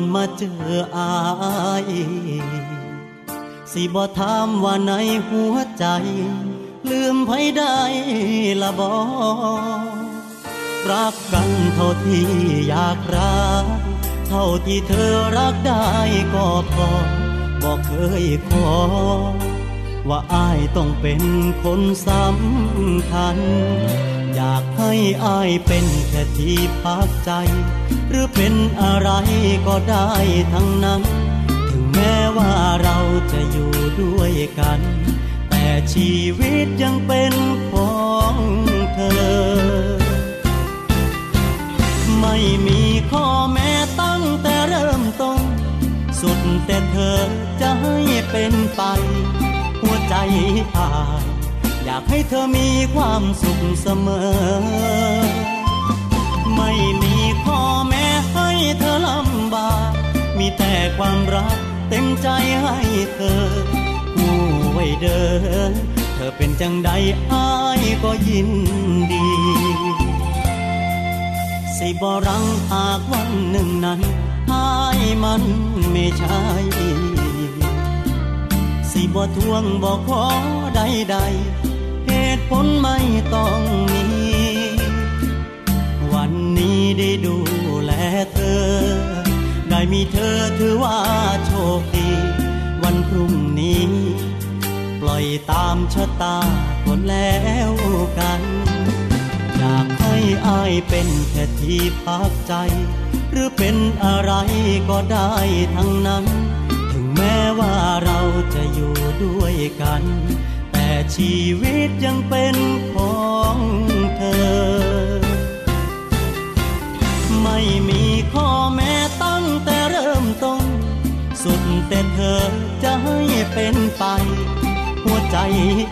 ก่อนมาเจออายสิบ่ถามว่าในหัวใจ ลืมไผได้ละบอรักกันเท่าที่อยากรัก เท่าที่เธอรักได้ก็พอบอกเคยขอ ว่าอายต้องเป็นคนสำคัญ อยากให้อายเป็นแค่ที่พักใจ หรือเป็นอะไรก็ได้ทั้งนั้น ถึงแม้ว่าเราจะอยู่ด้วยกัน แต่ชีวิตยังเป็นของเธอ ไม่มีข้อแม้ตั้งแต่เริ่มต้น สุดแต่เธอจะให้เป็นไป หัวใจอาย อยากให้เธอมีความสุขเสมอ ไม่มีข้อแม้ให้เธอลำบาก มีแต่ความรักเต็มใจให้เธอผู้ไว้เดิน เธอเป็นจังใดอายก็ยินดี สิบรังหากวันหนึ่งนั้นอายมันไม่ใช่สิบ่ทวงบ่ขอใดใดๆ ผลไม่ต้องมี วันนี้ได้ดูแลเธอ ได้มีเธอถือว่าโชคดี วันพรุ่งนี้ ปล่อยตามชะตาคนแล้วกัน อยากให้อายเป็นแค่ที่พักใจ หรือเป็นอะไรก็ได้ทั้งนั้น ถึงแม้ว่าเราจะอยู่ด้วยกัน ชีวิตยังเป็นของเธอ ไม่มีข้อแม้ตั้งแต่เริ่มต้น สุดแต่เธอจะให้เป็นไป หัวใจ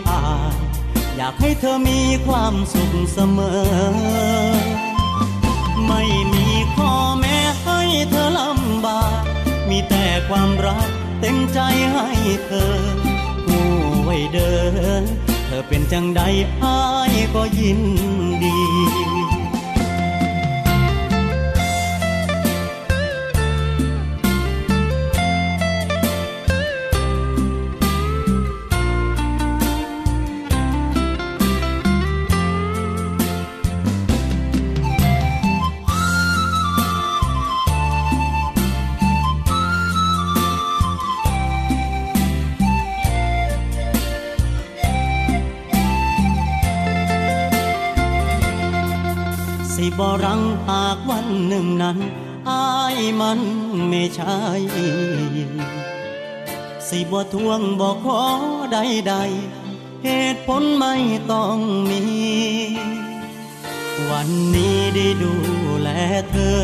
อายอยากให้เธอมีความสุขเสมอ ไม่มีข้อแม้ให้เธอลำบาก มีแต่ความรักเต็มใจให้เธอ ไว้เดินเธอเป็นจังใดอายก็ยินดี บรังหากวันหนึ่งนั้นอายมันไม่ใช่สิบ่ทวงบ่ขอใดใดๆเหตุผลไม่ต้องมี วันนี้ได้ดูแลเธอ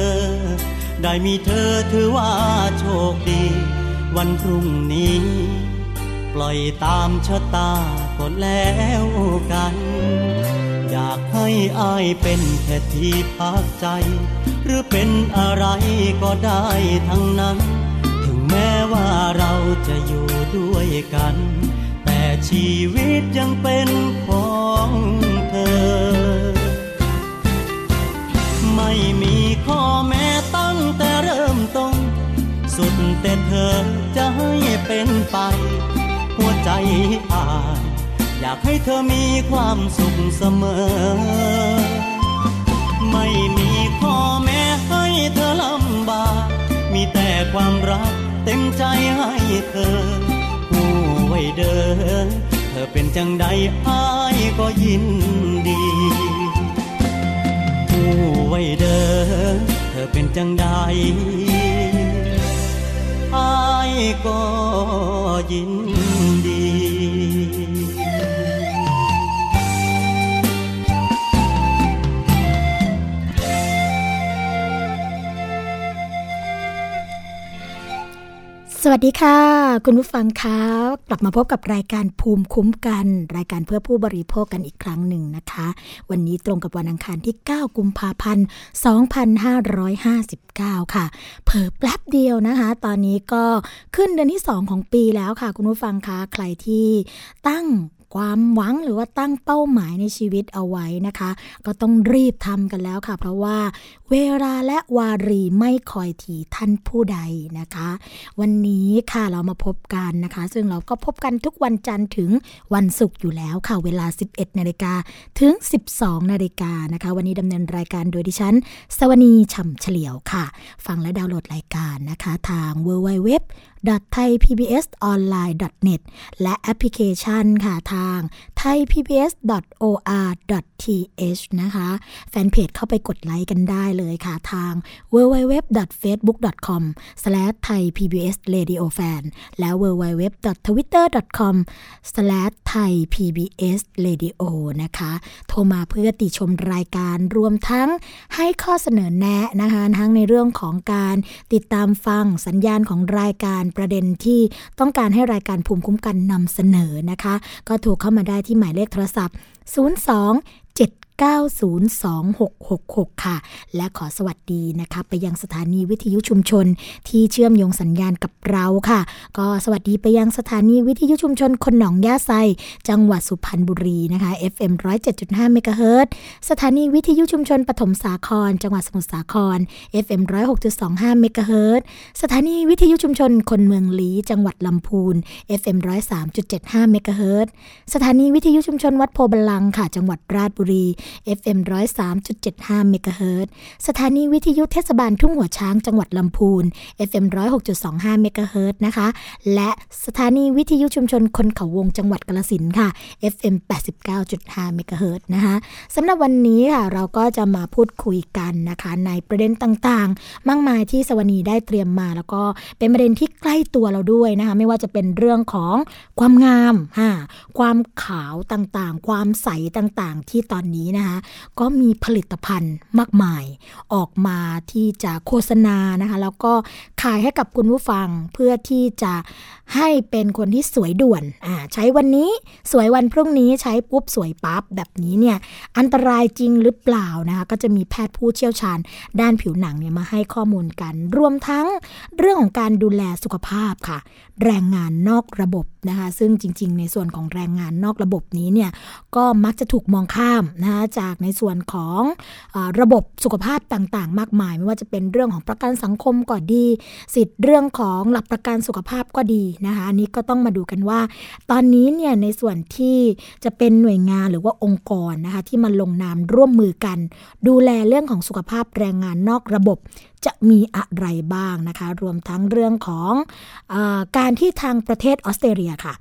ได้มีเธอถือว่าโชคดี วันพรุ่งนี้ ปล่อยตามชะตาก็แล้วกัน อยากให้อายเป็นแค่ที่พักใจ หรือเป็นอะไรก็ได้ทั้งนั้น ถึงแม้ว่าเราจะอยู่ด้วยกัน แต่ชีวิตยังเป็นของเธอ ไม่มีข้อแม้ตั้งแต่เริ่มต้น สุดแต่เธอจะให้เป็นไป หัวใจอาย อยากให้เธอมีความสุขเสมอ ไม่มีข้อแม้ให้เธอลำบาก มีแต่ความรักเต็มใจให้เธอผู้ไว้เดินเธอเป็นจังใดอายก็ยินดีผู้ไว้เดินเธอเป็นจังใดอายก็ยินดี สวัสดีค่ะ คุณผู้ฟังคะกลับมาพบกับรายการภูมิคุ้มกัน รายการเพื่อผู้บริโภคกันอีกครั้งหนึ่งนะคะ วันนี้ตรงกับวันอังคารที่ 9 กุมภาพันธ์ 2559 ค่ะ เผิ่แป๊บเดียวนะคะ ตอนนี้ก็ขึ้นเดือนที่ 2 ของปีแล้วค่ะ คุณผู้ฟังคะใครที่ตั้ง ความหวังหรือว่าตั้งเป้าหมายในชีวิตเอาไว้นะคะ ก็ต้องรีบทำกันแล้วค่ะ เพราะว่าเวลาและวารีไม่คอยทีท่านผู้ใดนะคะ วันนี้ค่ะเรามาพบกันนะคะ ซึ่งเราก็พบกันทุกวันจันทร์ถึงวันศุกร์อยู่แล้วค่ะ เวลา 11นาฬิกาถึง 12นาฬิกานะคะ วันนี้ดำเนินรายการโดยดิฉัน สวนีฉ่ำเฉลียวค่ะ ฟังและดาวน์โหลดรายการนะคะ ทาง w w w thaipbsonline.net และแอปพลิเคชันค่ะทาง thaipbs.or.th นะคะ แฟนเพจเข้าไปกดไลค์กันได้เลยค่ะทาง www.facebook.com/thaipbsradiofan และ www.twitter.com/thaipbsradio นะคะ โทรมาเพื่อติชมรายการรวมทั้งให้ข้อเสนอแนะนะคะทั้งในเรื่องของการติดตามฟังสัญญาณของรายการประเด็นที่ต้องการให้รายการภูมิคุ้มกันนำเสนอนะคะ ก็โทรเข้ามาได้ที่หมายเลขโทรศัพท์ 02 902-666 ค่ะ และขอสวัสดีนะคะ ไปยังสถานีวิทยุชุมชน ที่เชื่อมโยงสัญญาณกับเราค่ะ ก็สวัสดีไปยังสถานีวิทยุชุมชนคนหนองย่าไซ จังหวัดสุพรรณบุรีนะคะ FM 107.5เมกะเฮิรตสถานีวิทยุชุมชนปฐมสาคร จังหวัดสมุทรสาคร FM 106.25เมกะเฮิรตสถานีวิทยุชุมชนคนเมืองลีจังหวัดลำพูน FM 103.75เมกะเฮิรตสถานีวิทยุชุมชนวัดโพบลังค่ะ จังหวัดราชบุรี FM 103.75เมกะเฮิรตสถานีวิทยุเทศบาลทุ่งหัวช้างจังหวัดลำพูน FM 106.25เมกะเฮิรตนะคะ และสถานีวิทยุชุมชนคนเขาวงจังหวัดกาฬสินค่ะ FM 89.5เมกะเฮิรตนะคะสำหรับวันนี้ค่ะเราก็จะมาพูดคุยกันนะคะในประเด็นต่างๆ มากมายที่สวนีได้เตรียมมา แล้วก็เป็นประเด็นที่ใกล้ตัวเราด้วยนะคะไม่ว่าจะเป็นเรื่องของความงามค่ะความขาวต่างๆ ความใสต่างๆ ที่ตอนนี้นะคะก็มีผลิตภัณฑ์มากมายออกมาที่จะโฆษณานะคะแล้วก็ ขายให้กับคุณผู้ฟังเพื่อที่จะให้เป็นคนที่สวยด่วนอ่าใช้วันนี้สวยวันพรุ่งนี้ใช้ปุ๊บสวยปั๊บแบบนี้เนี่ยอันตรายจริงหรือเปล่านะคะก็จะมีแพทย์ผู้เชี่ยวชาญ ด้านผิวหนังเนี่ยมาให้ข้อมูลกัน รวมทั้งเรื่องของการดูแลสุขภาพค่ะ แรงงานนอกระบบนะคะซึ่งจริง ๆ ในส่วนของแรงงานนอกระบบนี้เนี่ยก็มักจะถูกมองข้ามนะคะจากในส่วนของอระบบสุขภาพต่างๆ มากมาย ไม่ว่าจะเป็นเรื่องของประกันสังคมก็ดีสิทธิ์เรื่องของหลักประกันสุขภาพก็ดีนะคะอันนี้ก็ต้องมาดูกันว่า ตอนนี้เนี่ยในส่วนที่จะเป็นหน่วยงานหรือว่าองค์กรนะคะที่มาลงนามร่วมมือกัน ดูแลเรื่องของสุขภาพแรงงานนอกระบบจะมีอะไรบ้างนะคะ รวมทั้งเรื่องของอการที่ทางประเทศออสเตรเลียค่ะ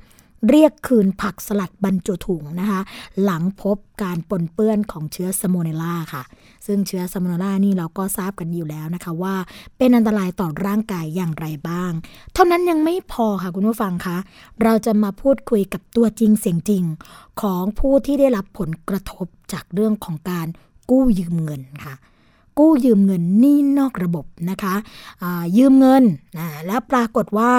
เรียกคืนผักสลัดบรรจุถุงนะคะ หลังพบการปนเปื้อนของเชื้อสโมเนล่าค่ะ ซึ่งเชื้อสโมเนล่านี่เราก็ทราบกันอยู่แล้วนะคะว่า เป็นอันตรายต่อร่างกายอย่างไรบ้าง เท่านั้นยังไม่พอค่ะคุณผู้ฟังคะ เราจะมาพูดคุยกับตัวจริงเสียงจริง ของผู้ที่ได้รับผลกระทบจากเรื่องของการกู้ยืมเงินค่ะกู้ยืมเงินนี่นอกระบบนะคะยืมเงินนะแล้วปรากฏว่า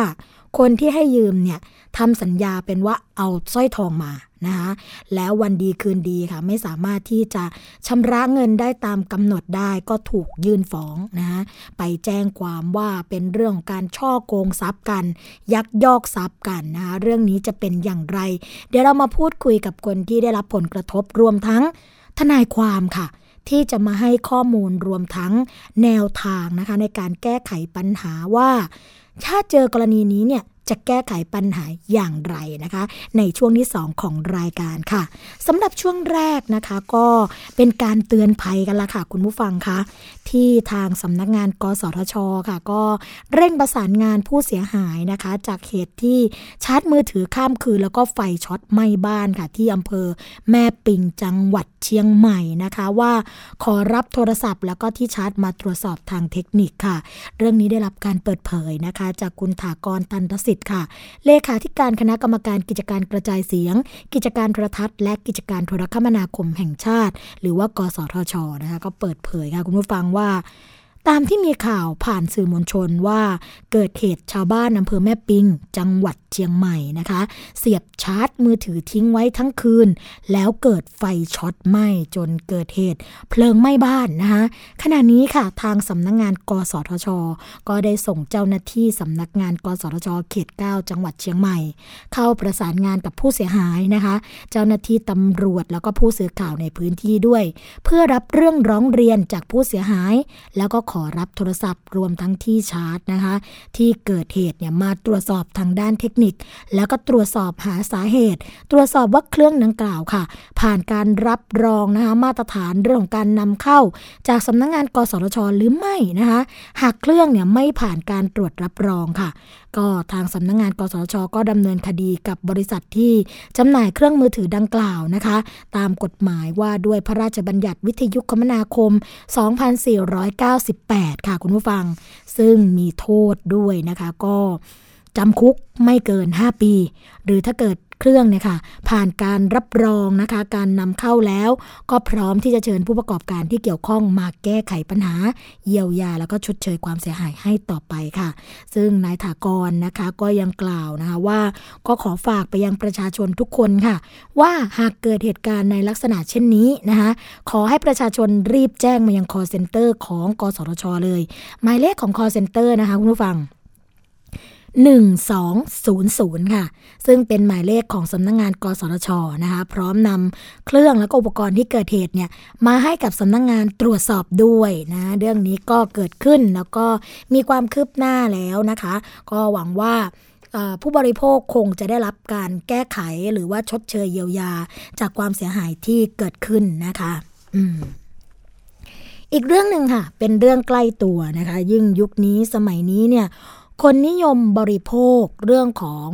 คนที่ให้ยืมเนี่ยทำสัญญาเป็นว่าเอาสร้อยทองมา นะคะแล้ววันดีคืนดีค่ะ ไม่สามารถที่จะชำระเงินได้ตามกำหนดได้ก็ถูกยื่นฟ้องนะคะไปแจ้งความว่าเป็นเรื่องการช่อโกงทรัพย์กัน ยักยอกทรัพย์กันนะคะเรื่องนี้จะเป็นอย่างไร เดี๋ยวเรามาพูดคุยกับคนที่ได้รับผลกระทบรวมทั้งทนายความค่ะที่จะมาให้ข้อมูลรวมทั้งแนวทางนะคะในการแก้ไขปัญหาว่า ถ้าเจอกรณีนี้เนี่ยจะแก้ไขปัญหาอย่างไรนะคะ ในช่วงที่ 2 ของรายการค่ะสำหรับช่วงแรกนะคะก็เป็นการเตือนภัยกันละค่ะ คุณผู้ฟังคะที่ทางสำนักงานกสทชค่ะ ก็เร่งประสานงานผู้เสียหายนะคะ จากเหตุที่ชาร์จมือถือข้ามคืน แล้วก็ไฟช็อตไหม้บ้านค่ะ ที่อำเภอแม่ปิงจังหวัดเชียงใหม่นะคะ ว่าขอรับโทรศัพท์ แล้วก็ที่ชาร์จมาตรวจสอบทางเทคนิคค่ะ เรื่องนี้ได้รับการเปิดเผยนะคะจากคุณถากรตันทสิทธิ์ค่ะ เลขาธิการคณะกรรมการกิจการกระจายเสียง กิจการโทรทัศน์และกิจการโทรคมนาคมแห่งชาติ หรือว่ากสทชนะคะก็เปิดเผยค่ะคุณผู้ฟังว่าตามที่มีข่าวผ่านสื่อมวลชนว่าเกิดเหตุชาวบ้านอำเภอแม่ปิง จังหวัด เชียงใหม่นะคะ เสียบชาร์จมือถือทิ้งไว้ทั้งคืน แล้วเกิดไฟช็อตไหม้จนเกิดเหตุ เพลิงไหม้บ้านนะคะขณะนี้ค่ะทางสำนักงงานกสทช ก็ได้ส่งเจ้าหน้าที่สำนักงานกสทช เขต 9 จังหวัดเชียงใหม่ เข้าประสานงานกับผู้เสียหายนะคะ เจ้าหน้าที่ตำรวจแล้วก็ผู้สื่อข่าวในพื้นที่ด้วย เพื่อรับเรื่องร้องเรียนจากผู้เสียหาย แล้วก็ขอรับโทรศัพท์รวมทั้งที่ชาร์จนะคะ ที่เกิดเหตุเนี่ยมาตรวจสอบทางด้านเทคนิคแล้วก็ตรวจสอบหาสาเหตุ ตรวจสอบว่าเครื่องดังกล่าวค่ะ ผ่านการรับรองนะคะมาตรฐานเรื่องของการนำเข้า จากสำนักงงานกสทชหรือไม่นะคะหากเครื่องเนี่ยไม่ผ่านการตรวจรับรองค่ะ ก็ทางสำนักงงานกสทช ก็ดำเนินคดีกับบริษัทที่จำหน่ายเครื่องมือถือดังกล่าวนะคะ ตามกฎหมายว่าด้วยพระราชบัญญัติวิทยุคมนาคม 2498 ค่ะคุณผู้ฟัง ซึ่งมีโทษด้วยนะคะก็ จำคุกไม่เกิน 5 ปี หรือถ้าเกิดเครื่องเนี่ยค่ะผ่านการรับรองนะคะการนำเข้าแล้ว ก็พร้อมที่จะเชิญผู้ประกอบการที่เกี่ยวข้องมาแก้ไขปัญหา เยียวยาแล้วก็ชดเชยความเสียหายให้ต่อไปค่ะ ซึ่งนายถากรนะคะก็ยังกล่าวนะคะว่า ก็ขอฝากไปยังประชาชนทุกคนค่ะ ว่าหากเกิดเหตุการณ์ในลักษณะเช่นนี้นะคะขอให้ประชาชนรีบแจ้งมายัง call center ของกสทชเลย หมายเลขของ call center นะคะคุณผู้ฟัง 1200 ค่ะ ซึ่งเป็นหมายเลขของสำนักงงานกสทชนะคะ พร้อมนำเครื่องและก็อุปกรณ์ที่เกิดเหตุเนี่ยมาให้กับสำนักงงานตรวจสอบด้วยนะ เรื่องนี้ก็เกิดขึ้นแล้วก็มีความคืบหน้าแล้วนะคะ ก็หวังว่าผู้บริโภคคงจะได้รับการแก้ไขหรือว่าชดเชยเยียวยาจากความเสียหายที่เกิดขึ้นนะคะ อืมอีกเรื่องหนึ่งค่ะ เป็นเรื่องใกล้ตัวนะคะ ยิ่งยุคนี้สมัยนี้เนี่ย คนนิยมบริโภคเรื่องของ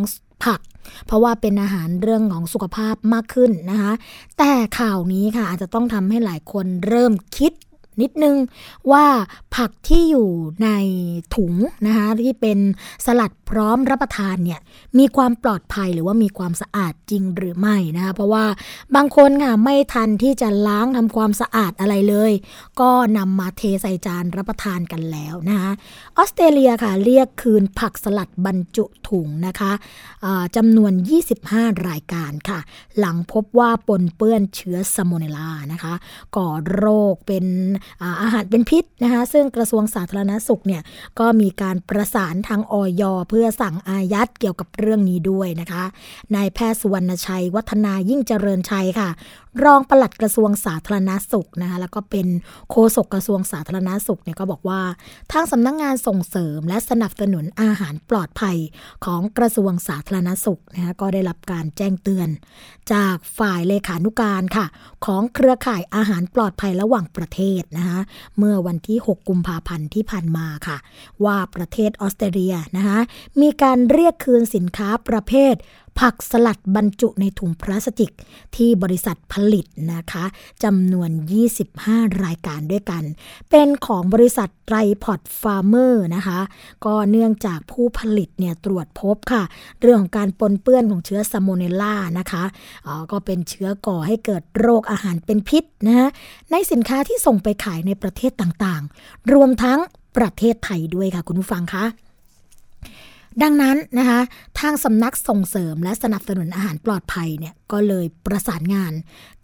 ผัก เพราะว่าเป็นอาหารเรื่องของสุขภาพมากขึ้นนะคะ แต่ข่าวนี้ค่ะอาจจะต้องทำให้หลายคนเริ่มคิด นิดนึงว่าผักที่อยู่ในถุงนะคะที่เป็นสลัดพร้อมรับประทานเนี่ยมีความปลอดภัยหรือว่ามีความสะอาดจริงหรือไม่นะคะเพราะว่าบางคนค่ะไม่ทันที่จะล้างทำความสะอาดอะไรเลย ก็นำมาเทใส่จานรับประทานกันแล้วนะคะออสเตรเลียค่ะเรียกคืนผักสลัดบรรจุถุงนะคะจำนวน 25 รายการค่ะ หลังพบว่าปนเปื้อนเชื้อสโมเนลานะคะ ก่อโรคเป็นอาหารเป็นพิษนะคะซึ่งกระทรวงสาธารณสุขเนี่ยก็มีการประสานทางออยเพื่อสั่งอายัดเกี่ยวกับเรื่องนี้ด้วยนะคะนายแพทย์สุวรรณชัย วัฒนายิ่งเจริญชัยค่ะ รองปลัดกระทรวงสาธารณาสุขนะคะแล้วก็เป็นโฆษกกระทรวงสาธารณาสุขเนี่ยก็บอกว่าทางสำนักงงานส่งเสริม และสนับสนุนอาหารปลอดภัยของกระทรวงสาธารณาสุขนะคะก็ได้รับการแจ้งเตือน จากฝ่ายเลขานุการค่ะ ของเครือข่ายอาหารปลอดภัยระหว่างประเทศนะคะเมื่อวันที่ 6 กุมภาพันธ์ที่ผ่านมาค่ะ ว่าประเทศออสเตรเลียนะคะมีการเรียกคืนสินค้าประเภทผักสลัดบรรจุในถุงพลาสติกที่บริษัทผลิตนะคะจำนวน 25 รายการด้วยกัน เป็นของบริษัทไรพอดฟาร์เมอร์นะคะ ก็เนื่องจากผู้ผลิตเนี่ยตรวจพบค่ะ เรื่องของการปนเปื้อนของเชื้อซามเนลานะคะอ๋อก็เป็นเชื้อก่อให้เกิดโรคอาหารเป็นพิษนะในสินค้าที่ส่งไปขายในประเทศต่างๆ รวมทั้งประเทศไทยด้วยค่ะคุณผู้ฟังคะ ดังนั้นนะคะทางสำนักส่งเสริมและสนับสนุนอาหารปลอดภัยเนี่ย ก็เลยประสานงาน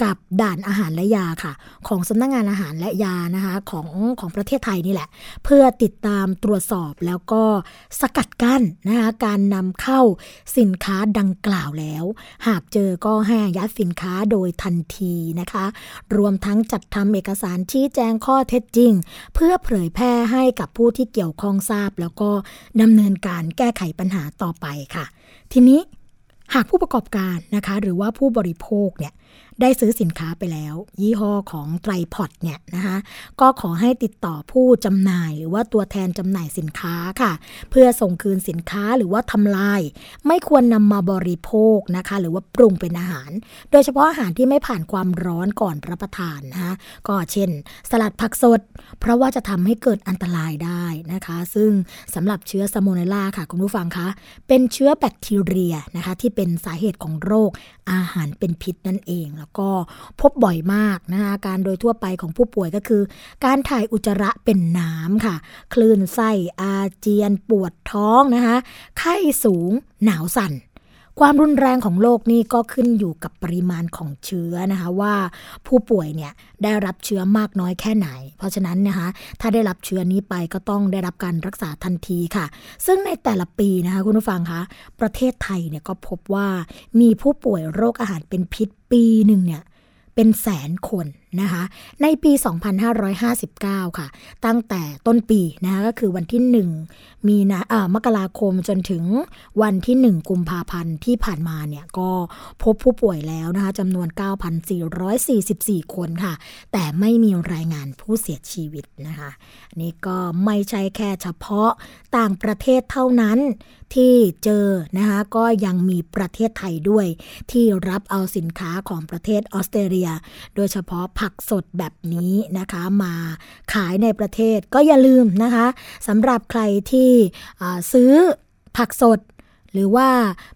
กับด่านอาหารและยาค่ะ ของสำนักงงานอาหารและยานะคะของของประเทศไทยนี่แหละ เพื่อติดตามตรวจสอบแล้วก็สกัดกั้นนะคะการนำเข้าสินค้าดังกล่าวแล้ว หากเจอก็ให้อายัดสินค้าโดยทันทีนะคะ รวมทั้งจัดทำเอกสารชี้แจงข้อเท็จจริง เพื่อเผยแพร่ให้กับผู้ที่เกี่ยวข้องทราบ แล้วก็ดำเนินการแก้ไขปัญหาต่อไปค่ะ ทีนี้ หากผู้ประกอบการนะคะหรือว่าผู้บริโภคเนี่ย ได้ซื้อสินค้าไปแล้ว ยี่ห้อของไตรพอดเนี่ยนะคะก็ขอให้ติดต่อผู้จำหน่าย หรือว่าตัวแทนจำหน่ายสินค้าค่ะ เพื่อส่งคืนสินค้าหรือว่าทำลาย ไม่ควรนำมาบริโภคนะคะ หรือว่าปรุงเป็นอาหาร โดยเฉพาะอาหารที่ไม่ผ่านความร้อนก่อนรับประทานนะคะก็เช่น สลัดผักสด เพราะว่าจะทำให้เกิดอันตรายได้นะคะ ซึ่งสำหรับเชื้อซาโมเนล่าค่ะคุณผู้ฟังคะเป็นเชื้อแบคทีเรียนะคะที่เป็นสาเหตุของโรคอาหารเป็นพิษนั่นเองแล้วก็พบบ่อยมากนะคะการโดยทั่วไปของผู้ป่วยก็คือ การถ่ายอุจจาระเป็นน้ำค่ะ คลื่นไส้อาเจียนปวดท้องนะคะไข้สูงหนาวสั่น ความรุนแรงของโรคนี่ก็ขึ้นอยู่กับปริมาณของเชื้อนะคะว่าผู้ป่วยเนี่ยได้รับเชื้อมากน้อยแค่ไหน เพราะฉะนั้นนะคะถ้าได้รับเชื้อนี้ไปก็ต้องได้รับการรักษาทันทีค่ะ ซึ่งในแต่ละปีนะคะคุณผู้ฟังคะประเทศไทยเนี่ยก็พบว่ามีผู้ป่วยโรคอาหารเป็นพิษปีหนึ่งเนี่ยเป็นแสนคนนะคะ ในปี 2559 ค่ะ ตั้งแต่ต้นปีนะคะก็คือวันที่ 1 มีนะะมกราคมจนถึงวันที่ 1 กุมภาพันธ์ที่ผ่านมาเนี่ย ก็พบผู้ป่วยแล้วนะคะจำนวน 9,444 คนค่ะ แต่ไม่มีรายงานผู้เสียชีวิตนะคะนี่ก็ไม่ใช่แค่เฉพาะต่างประเทศเท่านั้นที่เจอนะคะก็ยังมีประเทศไทยด้วย ที่รับเอาสินค้าของประเทศออสเตรเลีย โดยเฉพาะผักสดแบบนี้นะคะมาขายในประเทศก็อย่าลืมนะคะสำหรับใครที่ซื้อผักสดหรือว่า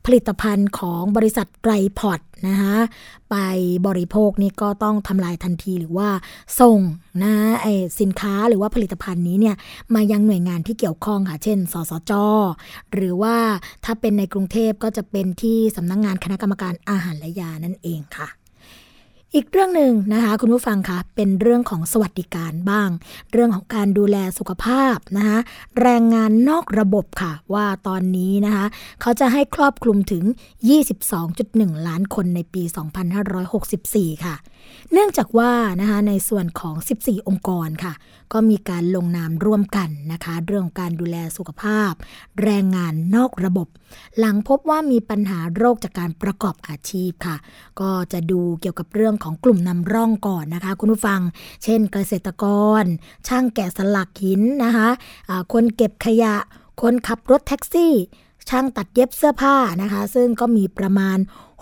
ผลิตภัณฑ์ของบริษัทไกรพอร์ตนะคะไปบริโภคนี่ก็ต้องทำลายทันทีหรือว่าส่งนะไอสินค้าหรือว่าผลิตภัณฑ์นี้เนี่ยมายังหน่วยงานที่เกี่ยวข้องค่ะ เช่น สสจ หรือว่าถ้าเป็นในกรุงเทพก็จะเป็นที่สำนักงงานคณะกรรมการอาหารและยานั่นเองค่ะ อีกเรื่องหนึ่งนะคะคุณผู้ฟังคะเป็นเรื่องของสวัสดิการบ้าง เรื่องของการดูแลสุขภาพนะคะแรงงานนอกระบบค่ะว่าตอนนี้นะคะเขาจะให้ครอบคลุมถึง 22.1 ล้านคนในปี 2564 ค่ะ เนื่องจากว่านะคะในส่วนของ 14 องค์กรค่ะ ก็มีการลงนามร่วมกันนะคะเรื่องการดูแลสุขภาพ แรงงานนอกระบบ หลังพบว่ามีปัญหาโรคจากการประกอบอาชีพค่ะ ก็จะดูเกี่ยวกับเรื่องของกลุ่มนำร่องก่อนนะคะ คุณผู้ฟัง เช่น เกษตรกร ช่างแกะสลักหินนะคะะคนเก็บขยะ คนขับรถแท็กซี่ ช่างตัดเย็บเสื้อผ้านะคะ ซึ่งก็มีประมาณ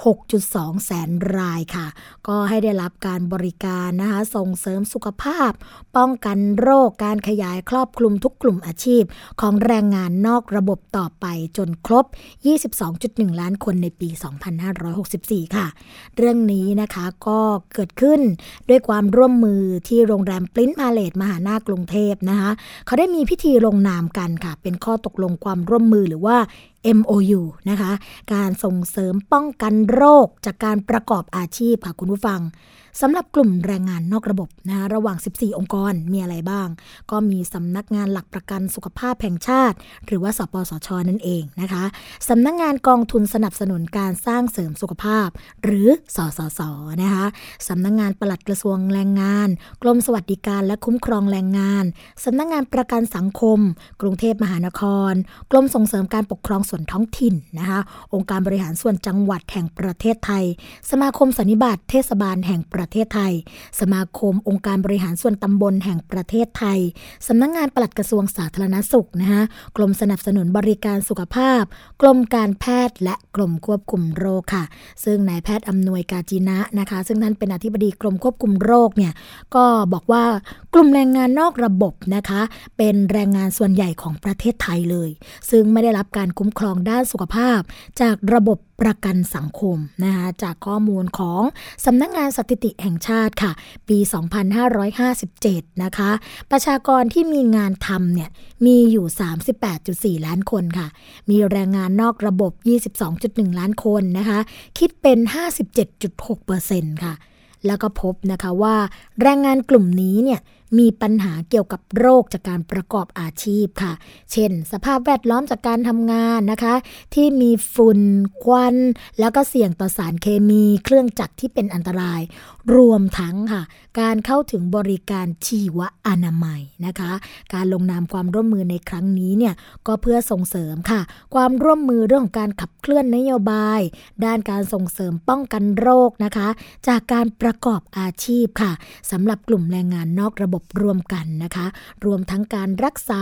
6.2 แสนรายค่ะ ก็ให้ได้รับการบริการนะคะส่งเสริมสุขภาพ ป้องกันโรคการขยายครอบคลุมทุกกลุ่มอาชีพ ของแรงงานนอกระบบต่อไปจนครบ 22.1 ล้านคนในปี 2564 ค่ะ เรื่องนี้นะคะก็เกิดขึ้นด้วยความร่วมมือที่โรงแรมปริ้นพาเลตมหานากรุงเทพนะคะ เขาได้มีพิธีลงนามกันค่ะ เป็นข้อตกลงความร่วมมือหรือว่า MOU นะคะ การส่งเสริมป้องกันโรคจากการประกอบอาชีพค่ะคุณผู้ฟัง สำหรับกลุ่มแรงงานนอกระบบนะระหว่าง 14 องค์กรมีอะไรบ้าง ก็มีสำนักงานหลักประกันสุขภาพแห่งชาติ หรือว่าสปสชนั่นเองนะคะสำนักงานกองทุนสนับสนุนการสร้างเสริมสุขภาพ หรือสสสนะคะสำนักงานปลัดกระทรวงแรงงาน กรมสวัสดิการและคุ้มครองแรงงานสำนักงานประกันสังคม กรุงเทพมหานคร กรมส่งเสริมการปกครองส่วนท้องถิ่นนะคะองค์การบริหารส่วนจังหวัดแห่งประเทศไทย สมาคมสันนิบาตเทศบาลแห่งประเทศไทย สมาคมองค์การบริหารส่วนตำบลแห่งประเทศไทยสำนักงงานปลัดกระทรวงสาธารณสุขนะคะกรมสนับสนุนบริการสุขภาพ กรมการแพทย์และกรมควบคุมโรคค่ะ ซึ่งนายแพทย์อำนวยกาจีนะนะคะ ซึ่งท่านเป็นอธิบดีกรมควบคุมโรคเนี่ยก็บอกว่ากลุ่มแรงงานนอกระบบนะคะ เป็นแรงงานส่วนใหญ่ของประเทศไทยเลย ซึ่งไม่ได้รับการคุ้มครองด้านสุขภาพ จากระบบ ประกันสังคมนะคะจากข้อมูลของสำนักงงานสถิติแห่งชาติค่ะ ปี 2557 นะคะ ประชากรที่มีงานทำเนี่ยมีอยู่ 38.4 ล้านคนค่ะ มีแรงงานนอกระบบ 22.1 ล้านคนนะคะ คิดเป็น 57.6%ค่ะ แล้วก็พบนะคะว่าแรงงานกลุ่มนี้เนี่ย มีปัญหาเกี่ยวกับโรคจากการประกอบอาชีพค่ะ เช่น สภาพแวดล้อมจากการทำงานนะคะ ที่มีฝุ่นควัน แล้วก็เสี่ยงต่อสารเคมีเครื่องจักรที่เป็นอันตราย รวมทั้งค่ะ การเข้าถึงบริการชีวอนามัยนะคะ การลงนามความร่วมมือในครั้งนี้เนี่ยก็เพื่อส่งเสริมค่ะ ความร่วมมือเรื่องของการขับเคลื่อนนโยบาย ด้านการส่งเสริมป้องกันโรคนะคะ จากการประกอบอาชีพค่ะสำหรับกลุ่มแรงงานนอกระบบรวมกันนะคะ รวมทั้งการรักษา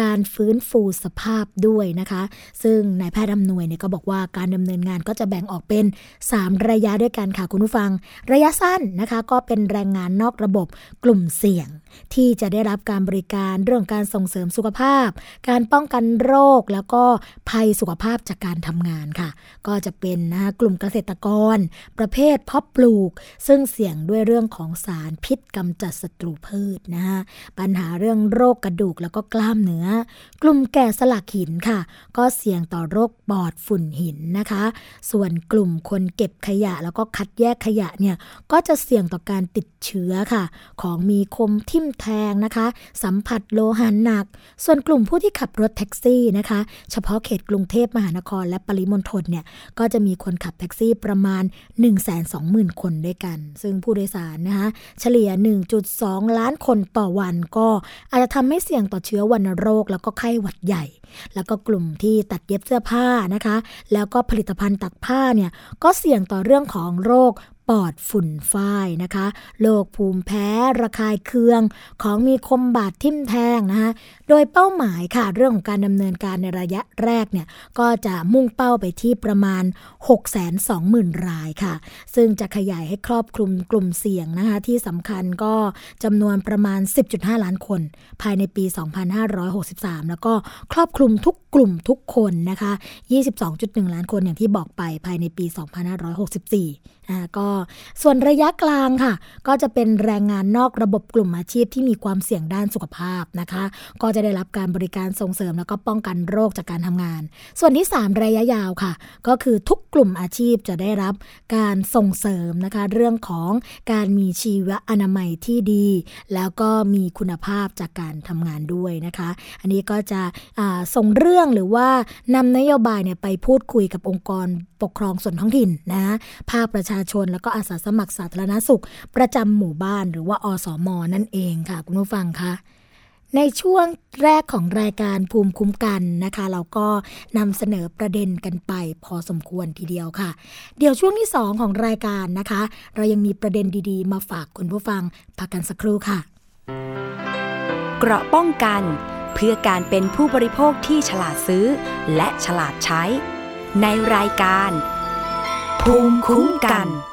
การฟื้นฟูสภาพด้วยนะคะ ซึ่งนายแพทย์อำนวยเนี่ยก็บอกว่าการดำเนินงานก็จะแบ่งออกเป็น 3 ระยะด้วยกันค่ะคุณผู้ฟัง ระยะสั้นนะคะก็เป็นแรงงานนอกระบบกลุ่มเสี่ยง ที่จะได้รับการบริการเรื่องการส่งเสริมสุขภาพ การป้องกันโรคแล้วก็ภัยสุขภาพจากการทำงานค่ะ ก็จะเป็นนะคะกลุ่มเกษตรกร ประเภทเพาะปลูก ซึ่งเสี่ยงด้วยเรื่องของสารพิษกำจัดศัตรูพืชนะคะปัญหาเรื่องโรคกระดูกแล้วก็กล้ามเนื้อ กลุ่มแก่สลักหินค่ะ ก็เสี่ยงต่อโรคปอดฝุ่นหินนะคะ ส่วนกลุ่มคนเก็บขยะแล้วก็คัดแยกขยะเนี่ยก็จะเสี่ยงต่อการติดเชื้อค่ะ ของมีคมทิ่มแทงนะคะ สัมผัสโลหะหนัก ส่วนกลุ่มผู้ที่ขับรถแท็กซี่นะคะ เฉพาะเขตกรุงเทพมหานครและปริมณฑลเนี่ยก็จะมีคนขับแท็กซี่ประมาณ 120,000 คนด้วยกัน ซึ่งผู้โดยสารนะคะเฉลี่ย 1.2 ล้านคนต่อวันก็อาจจะทำให้เสี่ยงต่อเชื้อวัณโรค แล้วก็ไข้หวัดใหญ่ แล้วก็กลุ่มที่ตัดเย็บเสื้อผ้านะคะ แล้วก็ผลิตภัณฑ์ตัดผ้าเนี่ยก็เสี่ยงต่อเรื่องของโรค ปอดฝุ่นฝ้ายนะคะโรคภูมิแพ้ระคายเคือง ของมีคมบาดทิ่มแทงนะคะโดยเป้าหมายค่ะเรื่องของการดำเนินการในระยะแรกเนี่ยก็จะมุ่งเป้าไปที่ประมาณ 620,000 รายค่ะ ซึ่งจะขยายให้ครอบคลุมกลุ่มเสี่ยงนะคะที่สำคัญก็จำนวนประมาณ 10.5 ล้านคน ภายในปี 2563 แล้วก็ครอบคลุมทุกกลุ่มทุกคนนะคะ 22.1 ล้านคนอย่างที่บอกไปภายในปี 2564อ่าก็ส่วนระยะกลางค่ะ ก็จะเป็นแรงงานนอกระบบกลุ่มอาชีพที่มีความเสี่ยงด้านสุขภาพนะคะ ก็จะได้รับการบริการส่งเสริมแล้วก็ป้องกันโรคจากการทำงาน ส่วนที่ 3 ระยะยาวค่ะ ก็คือทุกกลุ่มอาชีพจะได้รับการส่งเสริมนะคะ เรื่องของการมีชีวอนามัยที่ดี แล้วก็มีคุณภาพจากการทำงานด้วยนะคะ อันนี้ก็จะส่งเรื่องหรือว่านำนโยบายเนี่ยไปพูดคุยกับองค์กรปกครองส่วนท้องถิ่นนะภาคประชาชนแล้วก็อาสาสมัครสาธารณสุข ประจำหมู่บ้านหรือว่าอสมนั่นเองค่ะ คุณผู้ฟังคะในช่วงแรกของรายการภูมิคุ้มกันนะคะ เราก็นำเสนอประเด็นกันไปพอสมควรทีเดียวค่ะ เดี๋ยวช่วงที่ 2 ของรายการนะคะ เรายังมีประเด็นดีๆ มาฝากคุณผู้ฟังพักกันสักครู่ค่ะ เกราะป้องกันเพื่อการเป็นผู้บริโภคที่ฉลาดซื้อ และฉลาดใช้ ในรายการ ภูมิคุ้มกันด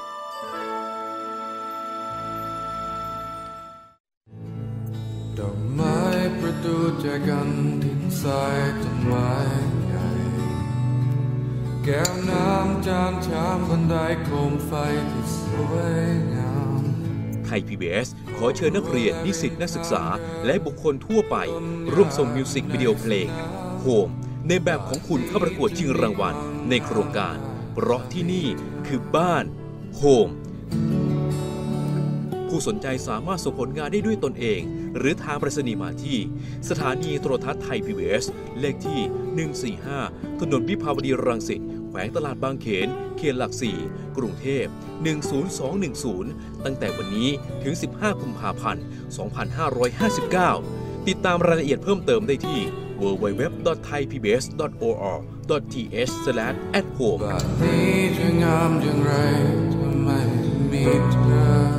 ประตูแจกันหินทรายต้นไม้ใหญ่ แก้วน้ำจานชามบันไดโคมไฟที่สวยงาม Thai PBS ขอเชิญนักเรียนนิสิตนักศึกษา และบุคคลทั่วไป ร่วมส่งมิวสิกวิดีโอเพลง Home ในแบบของคุณเข้าประกวดชิงรางวัลในโครงการ เพราะที่นี่คือบ้าน Home ผู้สนใจสามารถส่งผลงานได้ด้วยตนเอง หรือทางไปรษณีย์มาที่ สถานีโทรทัศน์ไทย PBS เลขที่ 145 ถนนวิภาวดีรังสิตแขวงตลาดบางเขน เขตหลักสี่กรุงเทพ 10210 ตั้งแต่วันนี้ถึง 15 กุมภาพันธ์ 2559 ติดตามรายละเอียดเพิ่มเติมได้ที่ www.thaipbs.or.th/@home บ้านนี้จะงามอย่างไรถ้าไมมีเธอ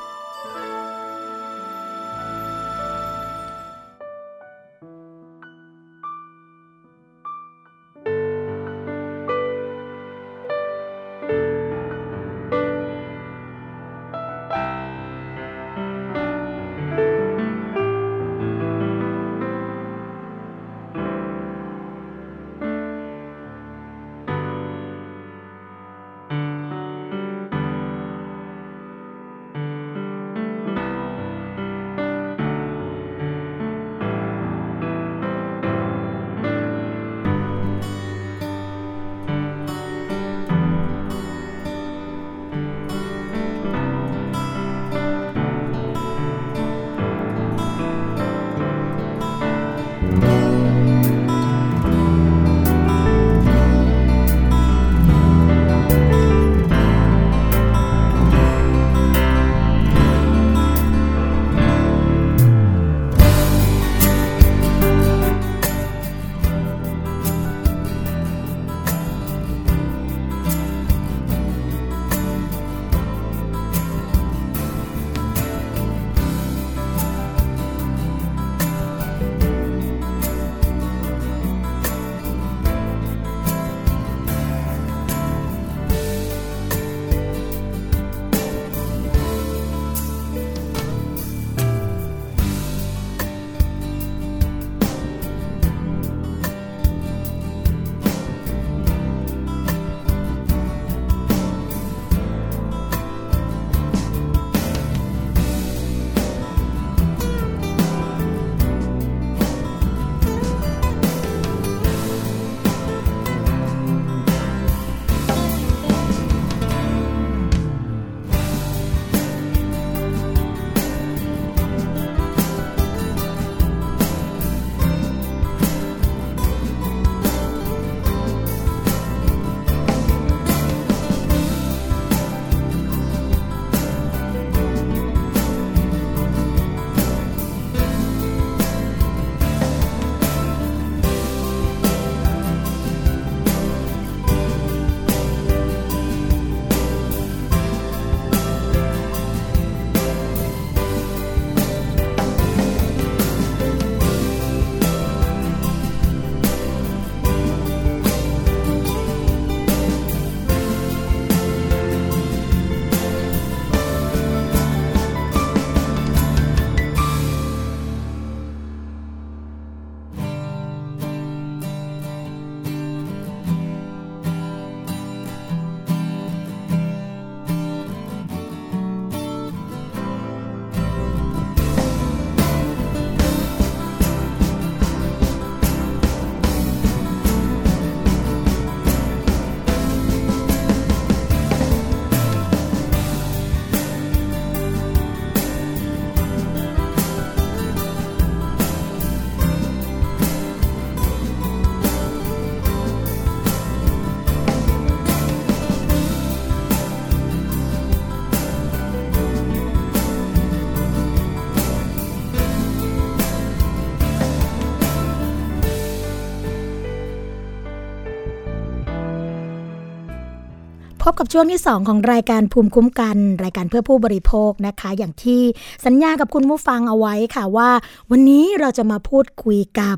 บกับช่วงที่ 2 ของรายการภูมิคุ้มกัน รายการเพื่อผู้บริโภคนะคะ อย่างที่สัญญากับคุณผู้ฟังเอาไว้ค่ะว่า วันนี้เราจะมาพูดคุยกับ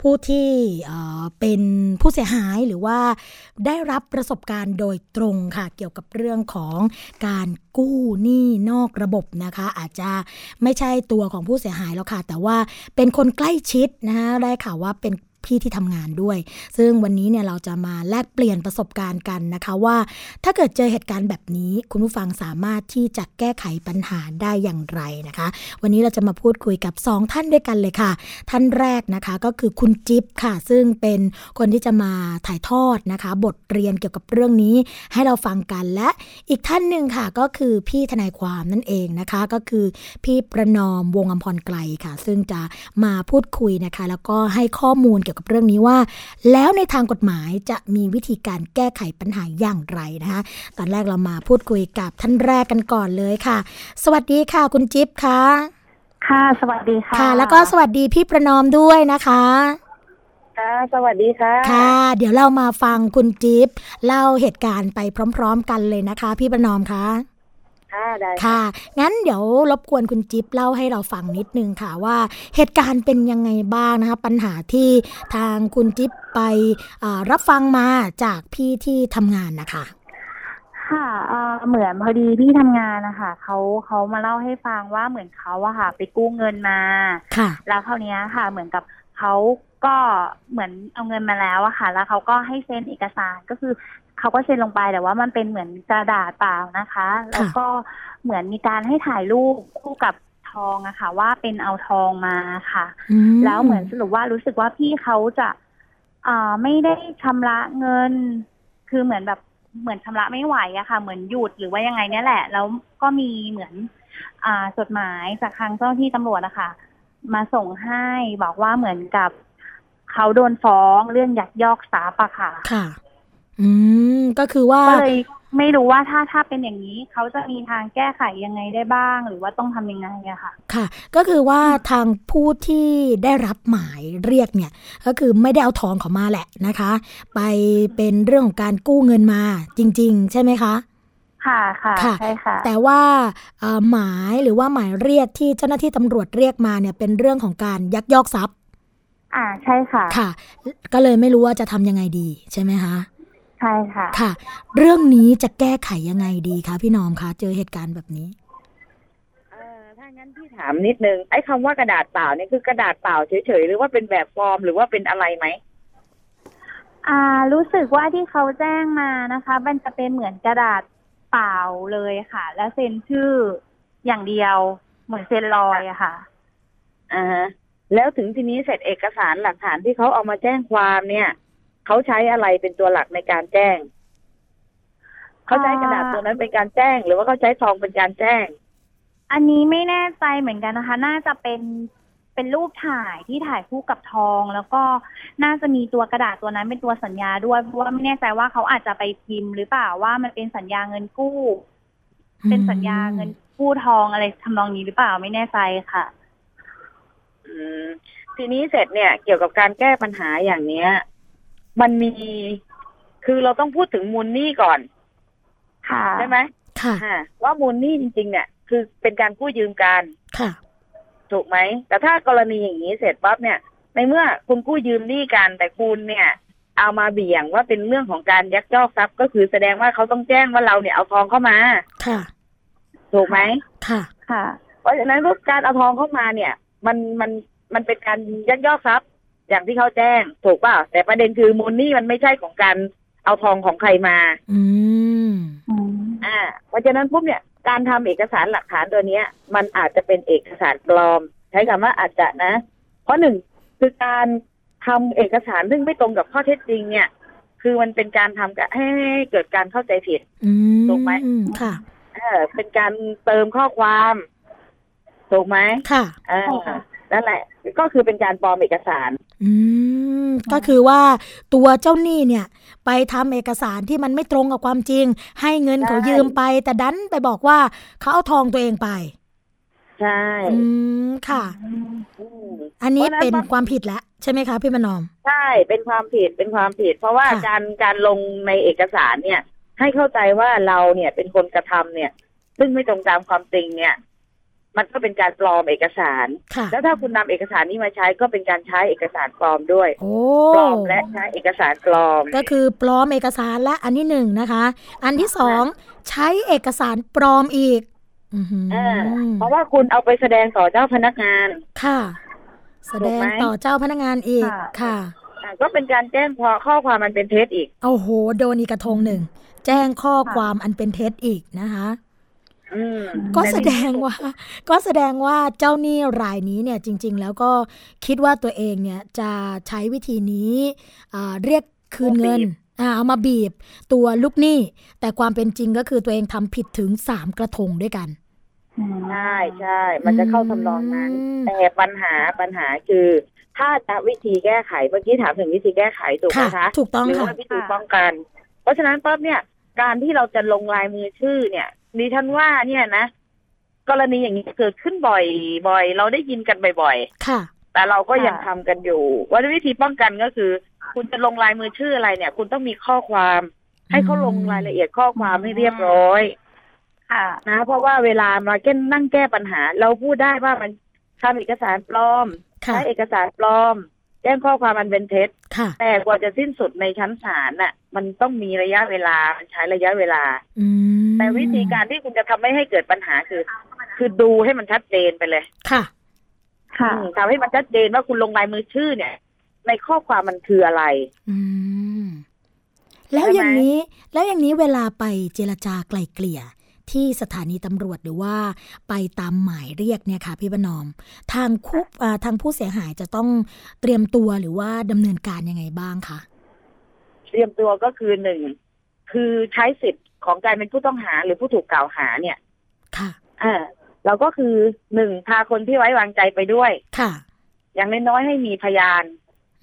ผู้ที่เป็นผู้เสียหายหรือว่าได้รับประสบการณ์โดยตรงค่ะ เกี่ยวกับเรื่องของการกู้หนี้นอกระบบนะคะ อาจจะไม่ใช่ตัวของผู้เสียหายแล้วค่ะ แต่ว่าเป็นคนใกล้ชิดนะคะได้ข่าวว่าเป็น พี่ที่ทำงานด้วย ซึ่งวันนี้เนี่ยเราจะมาแลกเปลี่ยนประสบการณ์กันนะคะว่า ถ้าเกิดเจอเหตุการณ์แบบนี้ คุณผู้ฟังสามารถที่จะแก้ไขปัญหาได้อย่างไรนะคะ วันนี้เราจะมาพูดคุยกับ 2 ท่านด้วยกันเลยค่ะ ท่านแรกนะคะก็คือคุณจิ๊บค่ะ ซึ่งเป็นคนที่จะมาถ่ายทอดนะคะ บทเรียนเกี่ยวกับเรื่องนี้ให้เราฟังกันและอีกท่านหนึ่งค่ะก็คือพี่ทนายความนั่นเองนะคะ ก็คือพี่ประนอมวงอมพรไกลค่ะ ซึ่งจะมาพูดคุยนะคะ แล้วก็ให้ข้อมูลเกี่ยวกับเรื่องนี้ว่า แล้วในทางกฎหมายจะมีวิธีการแก้ไขปัญหาอย่างไรนะคะ ตอนแรกเรามาพูดคุยกับท่านแรกกันก่อนเลยค่ะ สวัสดีค่ะ คุณจิ๊บค่ะ ค่ะ สวัสดีค่ะ ค่ะ แล้วก็สวัสดีพี่ประนอมด้วยนะคะค่ะสวัสดีค่ะ ค่ะ เดี๋ยวเรามาฟังคุณจิ๊บเล่าเหตุการณ์ไปพร้อม ๆ กันเลยนะคะ พี่ประนอมคะ ค่ะได้ค่ะ งั้นเดี๋ยวรบกวนคุณจิ๊บเล่าให้เราฟังนิดนึงค่ะว่าเหตุการณ์เป็นยังไงบ้างนะคะปัญหาที่ทางคุณจิ๊บไปอ่ารับฟังมาจากพี่ที่ทำงานนะคะ ค่ะเอ่อเหมือนพอดีพี่ทำงานนะคะเขาเขามาเล่าให้ฟังว่าเหมือนเขาอะค่ะ ไปกู้เงินมาค่ะ แล้วคราวเนี้ยค่ะ เหมือนกับเขาก็เหมือนเอาเงินมาแล้วอะค่ะ แล้วเขาก็ให้เซ็นเอกสารก็คือ เขาก็เซ็นลงไปแต่ว่ามันเป็นเหมือนกระดาษเปล่านะคะ แล้วก็เหมือนมีการให้ถ่ายรูปคู่กับทองอะค่ะ ว่าเป็นเอาทองมาค่ะอืมแล้วเหมือนสรุปว่ารู้สึกว่าพี่เขาจะอ่าไม่ได้ชำระเงิน คือเหมือนแบบเหมือนชำระไม่ไหวอะค่ะ เหมือนหยุดหรือว่ายังไงเนี่ยแหละ แล้วก็มีเหมือน อ่าจดหมายจากทางเจ้าหน้าที่ตำรวจนะคะมาส่งให้บอกว่าเหมือนกับเขาโดนฟ้องเรื่องยักยอกทรัพย์อะค่ะ ค่ะ อืมก็คือว่าก็เลยไม่รู้ว่าถ้าถ้าเป็นอย่างนี้ เขาจะมีทางแก้ไขยังไงได้บ้าง หรือว่าต้องทำยังไงอะค่ะ ค่ะ ก็คือว่าทางผู้ที่ได้รับหมายเรียกเนี่ย ก็คือไม่ได้เอาทองเขามาแหละนะคะ ไปเป็นเรื่องของการกู้เงินมาจริง ๆ ใช่ไหมคะค่ะค่ะค่ะใช่ค่ะ แต่ว่าเอ่อหมายหรือว่าหมายเรียกที่เจ้าหน้าที่ตำรวจเรียกมาเนี่ยเป็นเรื่องของการยักยอกทรัพย์ อ่าใช่ค่ะ ค่ะ ก็เลยไม่รู้ว่าจะทำยังไงดีใช่ไหมคะใช่ค่ะ ค่ะ เรื่องนี้จะแก้ไขยังไงดีคะพี่นอมคะเจอเหตุการณ์แบบนี้เออถ้างั้นพี่ถามนิดนึงไอ้คำว่ากระดาษเปล่าเนี่ยคือกระดาษเปล่าเฉยๆหรือว่าเป็นแบบฟอร์มหรือว่าเป็นอะไรไหมอ่า รู้สึกว่าที่เขาแจ้งมานะคะ มันจะเป็นเหมือนกระดาษเปล่าเลยค่ะ แล้วเซ็นชื่ออย่างเดียว เหมือนเซ็นลอยอะค่ะอ่าฮะแล้วถึงทีนี้เสร็จเอกสารหลักฐานที่เขาเอามาแจ้งความเนี่ย เขาใช้อะไรเป็นตัวหลักในการแจ้ง เขาใช้กระดาษตัวนั้นเป็นการแจ้ง หรือว่าเขาใช้ทองเป็นการแจ้ง อันนี้ไม่แน่ใจเหมือนกันนะคะ น่าจะเป็นเป็นรูปถ่ายที่ถ่ายคู่กับทอง แล้วก็น่าจะมีตัวกระดาษตัวนั้นเป็นตัวสัญญาด้วยเพราะว่าไม่แน่ใจว่าเขาอาจจะไปพิมพ์หรือเปล่าว่ามันเป็นสัญญาเงินกู้ เป็นสัญญาเงินกู้ทองอะไรทำนองนี้หรือเปล่าไม่แน่ใจค่ะอืมทีนี้เสร็จเนี่ยเกี่ยวกับการแก้ปัญหาอย่างเนี้ย มันมีคือเราต้องพูดถึงมูลหนี้ก่อน ค่ะใช่ไหมค่ะอ่าว่ามูลหนี้จริง ๆ เนี่ย คือเป็นการกู้ยืมกันค่ะ ถูกไหม แต่ถ้ากรณีอย่างนี้เสร็จปั๊บเนี่ย ในเมื่อคุณกู้ยืมหนี้กันแต่คุณเนี่ย เอามาเบี่ยงว่าเป็นเรื่องของการยักยอกทรัพย์ก็คือแสดงว่าเขาต้องแจ้งว่าเราเนี่ยเอาทองเข้ามา ค่ะ ถูกไหมค่ะ ค่ะ เพราะฉะนั้นการเอาทองเข้ามาเนี่ย มันมันมันเป็นการยักยอกทรัพย์ อย่างที่เขาแจ้งถูกป่ะแต่ประเด็นคือมูลหนี้มันไม่ใช่ของการเอาทองของใครมา อืมอืมอ่า เพราะฉะนั้นปุ๊บเนี่ยการทำเอกสารหลักฐานตัวเนี้ย มันอาจจะเป็นเอกสารปลอม ใช้คำว่าอาจจะนะ เพราะหนึ่งคือการทำเอกสารซึ่งไม่ตรงกับข้อเท็จจริง เนี่ย คือมันเป็นการทำกับให้ให้เกิดการเข้าใจผิดอืมถูกไหมค่ะเออเป็นการเติมข้อความถูกไหมค่ะเออ นั่นแหละ ก็คือเป็นการปลอมเอกสาร อืม ก็คือว่าตัวเจ้าหนี้เนี่ย ไปทำเอกสารที่มันไม่ตรงกับความจริง ให้เงินเขาใช่ยืมไป แต่ดันไปบอกว่าเขาเอาทองตัวเองไป ใช่ อืม ค่ะอืมอันนี้เพราะฉะนั้นเป็นความผิดแล้วใช่ไหมคะพี่มนอม ใช่ เป็นความผิด เป็นความผิด เพราะว่าค่ะการการลงในเอกสารเนี่ย ให้เข้าใจว่าเราเนี่ยเป็นคนกระทำเนี่ย ซึ่งไม่ตรงตามความจริงเนี่ย มันก็เป็นการปลอมเอกสารค่ะแล้วถ้าคุณนำเอกสารนี้มาใช้ก็เป็นการใช้เอกสารปลอมด้วยโอ้ปลอมและใช้เอกสารปลอม ก็คือปลอมเอกสารและอันที่หนึ่งนะคะ อันที่สองใช้เอกสารปลอมอีกอือหืออ่าเพราะว่าคุณเอาไปแสดงต่อเจ้าพนักงาน ค่ะ แสดงถูกไหมต่อเจ้าพนักงานอีก ค่ะค่ะอ่าก็เป็นการแจ้งพอข้อความมันเป็นเท็จอีก โอ้โห โดนอีกกระทงหนึ่ง แจ้งข้อความอันเป็นเท็จอีกนะคะอืม ก็แสดงว่า ก็แสดงว่าเจ้าหนี้รายนี้เนี่ยจริง ๆ แล้วก็คิดว่าตัวเองเนี่ยจะใช้วิธีนี้อ่าเรียกคืนเงินอ่าเอามาบีบตัวลูกหนี้ แต่ความเป็นจริงก็คือตัวเองทำผิดถึงสามกระทงด้วยกันอืมใช่ใช่ มันจะเข้าทำนองนั้นอืมแต่ปัญหาปัญหาคือ ถ้าจะวิธีแก้ไขเมื่อกี้ถามถึงวิธีแก้ไขถูกไหมค่ะคะถูกต้องหรือค่ะว่าวิธีป้องกัน เพราะฉะนั้นปั๊บเนี่ย การที่เราจะลงลายมือชื่อเนี่ย ดิฉันว่าเนี่ยนะกรณีอย่างนี้เกิดขึ้นบ่อยบ่อย เราได้ยินกันบ่อยค่ะๆแต่เราก็ยังค่ะทำกันอยู่ ว่าวิธีป้องกันก็คือ คุณจะลงลายมือชื่ออะไรเนี่ย คุณต้องมีข้อความ ให้เขาลงรายละเอียดข้อความให้เรียบร้อยค่ะนะเพราะว่าเวลามาเก้นนั่งแก้ปัญหา เราพูดได้ว่ามันทำเอกสารปลอมค่ะใช้เอกสารปลอม แจ้งข้อความมันเป็นเท็จค่ะแต่กว่าจะสิ้นสุดในชั้นศาลน่ะ มันต้องมีระยะเวลามันใช้ระยะเวลาอืมแต่วิธีการที่คุณจะทำไม่ให้เกิดปัญหาคือ คือดูให้มันชัดเจนไปเลย ค่ะ ค่ะอืมทำให้มันชัดเจนว่าคุณลงลายมือชื่อเนี่ย ในข้อความมันคืออะไร อืมแล้วใช่ไหมอย่างนี้ แล้วอย่างนี้เวลาไปเจรจาไกล่เกลี่ย ที่สถานีตำรวจหรือว่าไปตามหมายเรียกเนี่ยค่ะพี่ประนอม ทางคุปอ่าทางผู้เสียหายจะต้องเตรียมตัวหรือว่าดำเนินการยังไงบ้างคะเตรียมตัวก็คือหนึ่งคือใช้สิทธิ์ของการเป็นผู้ต้องหาหรือผู้ถูกกล่าวหาเนี่ย ค่ะอ่าเราก็คือหนึ่งพาคนที่ไว้วางใจไปด้วย ค่ะ อย่างน้อยๆให้มีพยาน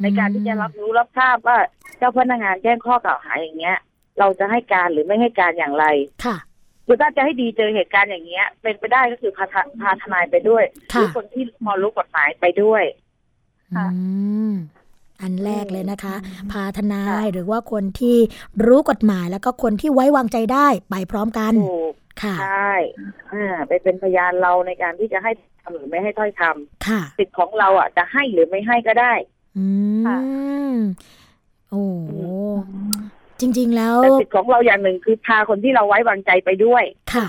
ในการที่จะรับรู้รับทราบว่าเจ้าพนักงานแจ้งข้อกล่าวหาอย่างเงี้ย เราจะให้การหรือไม่ให้การอย่างไร ค่ะ คือถ้าจะให้ดีเจอเหตุการณ์อย่างเงี้ย เป็นไปได้ก็คือพาทะพาทนายไปด้วยหค่ะรือคนที่พอรู้กฎหมายไปด้วยค่ะอืมอันแรกเลยนะคะ พาทนายค่ะหรือว่าคนที่รู้กฎหมายแล้วก็คนที่ไว้วางใจได้ไปพร้อมกันถูกค่ะใช่อ่าไปเป็นพยานเราในการที่จะให้ทำหรือไม่ให้ถ้อยคำค่ะสิทธิ์ของเราอะจะให้หรือไม่ให้ก็ได้ อืค่ะมโอ้โห จริง ๆ แล้วแต่สิทธิ์ของเราอย่างหนึ่งคือพาคนที่เราไว้วางใจไปด้วยค่ะ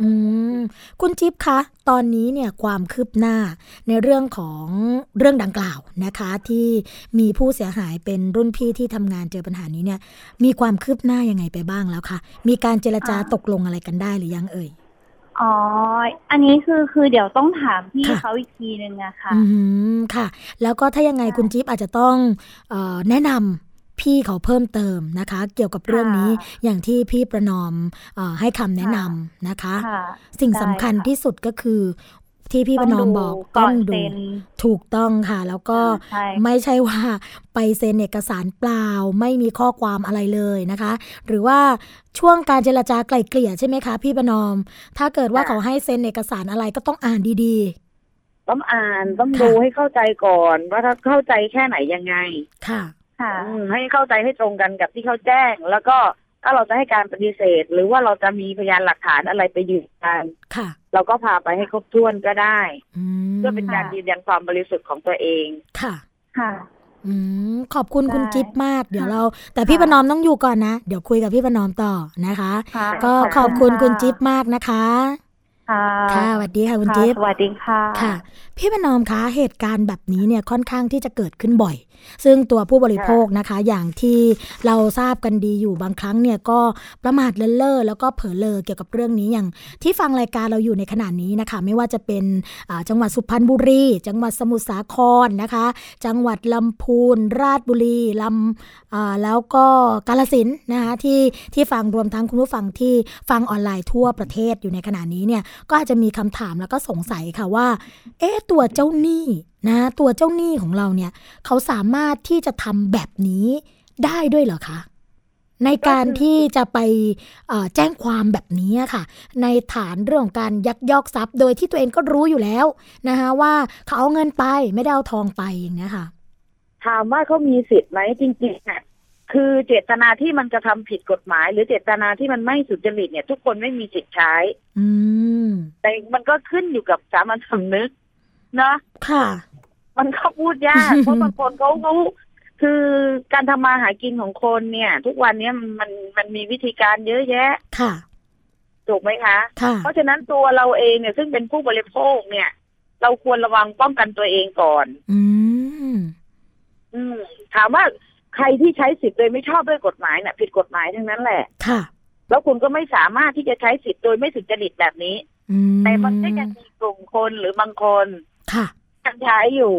อืมคุณจิ๊บคะ ตอนนี้เนี่ยความคืบหน้าในเรื่องของเรื่องดังกล่าวนะคะ ที่มีผู้เสียหายเป็นรุ่นพี่ที่ทำงานเจอปัญหานี้เนี่ย มีความคืบหน้ายังไงไปบ้างแล้วคะมีการเจรจาอ่าตกลงอะไรกันได้หรือยังเอ่ยอ๋อ อันนี้คือคือเดี๋ยวต้องถามพี่ค่ะเขาอีกทีนึงอะค่ะอืมค่ะ แล้วก็ถ้ายังไงค่ะคุณจิ๊บอาจจะต้องเออแนะนำ พี่เขาเพิ่มเติมนะคะ เกี่ยวกับเรื่องนี้ค่ะอย่างที่พี่ประนอมเออให้คำแนะนำนะคะค่ะสิ่งได้สำคัญค่ะที่สุดก็คือที่พี่ประนอมบอกก่ต้ออนงดูเซ็นถูกต้องค่ะ แล้วก็ใช่ไม่ใช่ว่าไปเซ็นเอกสารเปล่า ไม่มีข้อความอะไรเลยนะคะ หรือว่าช่วงการเจรจาไกล่เกลี่ยใช่ไหมคะ พี่ประนอม ถ้าเกิดว่าค่ะเขาให้เซ็นเอกสารอะไรก็ต้องอ่านดีต้องอ่านต้องค่ะดูให้เข้าใจก่อนว่าถ้าเข้าใจแค่ไหนยังไงๆค่ะค่ะอืม ให้เข้าใจให้ตรงกันกับที่เขาแจ้ง แล้วก็ถ้าเราจะให้การปฏิเสธ หรือว่าเราจะมีพยานหลักฐานอะไรไปยืนยันค่ะเราก็พาไปให้ครบถ้วนก็ได้อืมเพื่อเป็นการยืนยันความบริสุทธิ์ของตัวเองค่ะค่ะอืมขอบคุณคุณได้จิ๊บมาก เดี๋ยวเรา แต่พี่ค่ะประนอมต้องอยู่ก่อนนะ เดี๋ยวคุยกับพี่ประนอมต่อนะคะค่ะก็ขอบคุณคุณจิ๊บมากนะคะค่ะค่ะสวัสดีค่ะคุณค่ะจิ๊บสวัสดีค่ะค่ะ พี่ประนอมคะเหตุการณ์แบบนี้เนี่ยค่อนข้างที่จะเกิดขึ้นบ่อย ซึ่งตัวผู้บริโภคนะคะ อย่างที่เราทราบกันดีอยู่บางครั้งเนี่ยก็ประมาทเลินเล่อแล้วก็เผลอเลอเกี่ยวกับเรื่องนี้อย่างที่ฟังรายการเราอยู่ในขณะนี้นะคะ ไม่ว่าจะเป็นอ่าจังหวัดสุพรรณบุรี จังหวัดสมุทรสาครนะคะ จังหวัดลำพูน ราชบุรีลำอ่าแล้วก็กาลสินธุ์นะคะที่ที่ฟังรวมทั้งคุณผู้ฟังที่ฟังออนไลน์ทั่วประเทศอยู่ในขณะนี้เนี่ยก็อาจจะมีคำถามแล้วก็สงสัยค่ะว่า เอ๊ะตัวเจ้าหนี้ นะตัวเจ้าหนี้ของเราเนี่ยเขาสามารถที่จะทำแบบนี้ได้ด้วยเหรอคะในการที่จะไปเอ่อแจ้งความแบบนี้อะค่ะ ในฐานเรื่องของการยักยอกทรัพย์ โดยที่ตัวเองก็รู้อยู่แล้วนะคะว่าเขาเอาเงินไปไม่ได้เอาทองไปอย่างนี้ยค่ะ ถามว่าเขามีสิทธิ์ไหมจริงๆอะคือเจตนาที่มันจะทำผิดกฎหมาย หรือเจตนาที่มันไม่สุจริตเนี่ย ทุกคนไม่มีสิทธิ์ใช้ อืมแต่มันก็ขึ้นอยู่กับสามัญสำนึก เนาะค่ะ มันก็พูดยากเพราะบางคนเขาเขาคือการทำมาหากินของคนเนี่ย ทุกวันเนี้ยมันมันมันมีวิธีการเยอะแยะ ค่ะถูกไหมคะค่ะเพราะฉะนั้นตัวเราเองเนี่ยซึ่งเป็นผู้บริโภคเนี่ย เราควรระวังป้องกันตัวเองก่อน อืมอืมถามว่าใครที่ใช้สิทธิ์โดยไม่ชอบด้วยกฎหมายเนี่ยผิดกฎหมายทั้งนั้นแหละ ค่ะ แล้วคุณก็ไม่สามารถที่จะใช้สิทธิ์โดยไม่สุจริตแบบนี้อืมแต่มันก็ยังมีกลุ่มคนหรือบางคน ค่ะ ยังใช้อยู่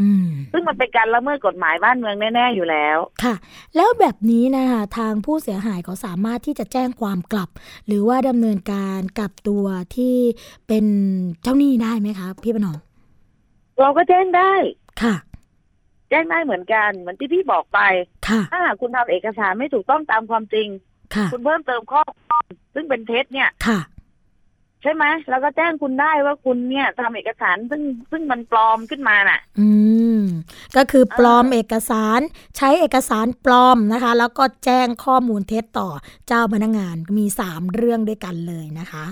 อืมซึ่งมันเป็นการละเมิดกฎหมายบ้านเมืองแน่ ๆ อยู่แล้ว ค่ะ แล้วแบบนี้นะคะทางผู้เสียหายเขาสามารถที่จะแจ้งความกลับ หรือว่าดำเนินการกับตัวที่เป็นเจ้าหนี้ได้ไหมคะ พี่ประนอมเราก็แจ้งได้ค่ะ แจ้งได้เหมือนกันเหมือนที่พี่บอกไปค่ะถ้าหากคุณทำเอกสารไม่ถูกต้องตามความจริง ค่ะ คุณเพิ่มเติมข้อความซึ่งเป็นเท็จเนี่ยค่ะ ใช่ไหมแล้วก็แจ้งคุณได้ว่าคุณเนี่ยทำเอกสารซึ่งซึ่งมันปลอมขึ้นมาน่ะ อืม ก็คือปลอมอ่าเอกสาร ใช้เอกสารปลอมนะคะ แล้วก็แจ้งข้อมูลเท็จต่อเจ้าพนักงานมีสามเรื่องด้วยกันเลยนะคะ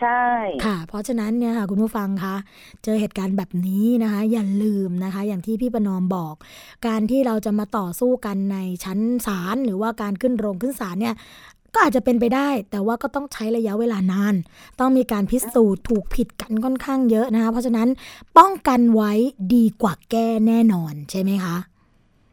ใช่ค่ะ เพราะฉะนั้นเนี่ยค่ะคุณผู้ฟังคะเจอเหตุการณ์แบบนี้นะคะ อย่าลืมนะคะ อย่างที่พี่ประนอมบอก การที่เราจะมาต่อสู้กันในชั้นศาลหรือว่าการขึ้นโรงขึ้นศาลเนี่ย ก็อาจจะเป็นไปได้ แต่ว่าก็ต้องใช้ระยะเวลานาน ต้องมีการพิสูจน์ถูกผิดกันค่อนข้างเยอะนะคะ เพราะฉะนั้นป้องกันไว้ดีกว่าแก้แน่นอนใช่ไหมคะ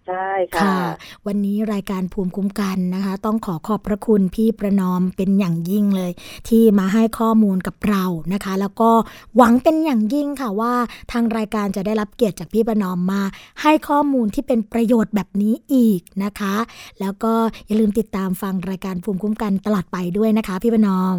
ใช่ค่ะค่ะ วันนี้รายการภูมิคุ้มกันนะคะ ต้องขอขอบพระคุณพี่ประนอมเป็นอย่างยิ่งเลย ที่มาให้ข้อมูลกับเรานะคะ แล้วก็หวังเป็นอย่างยิ่งค่ะว่าทางรายการจะได้รับเกียรติจากพี่ประนอมมา ให้ข้อมูลที่เป็นประโยชน์แบบนี้อีกนะคะ แล้วก็อย่าลืมติดตามฟังรายการภูมิคุ้มกันตลอดไปด้วยนะคะ พี่ประนอม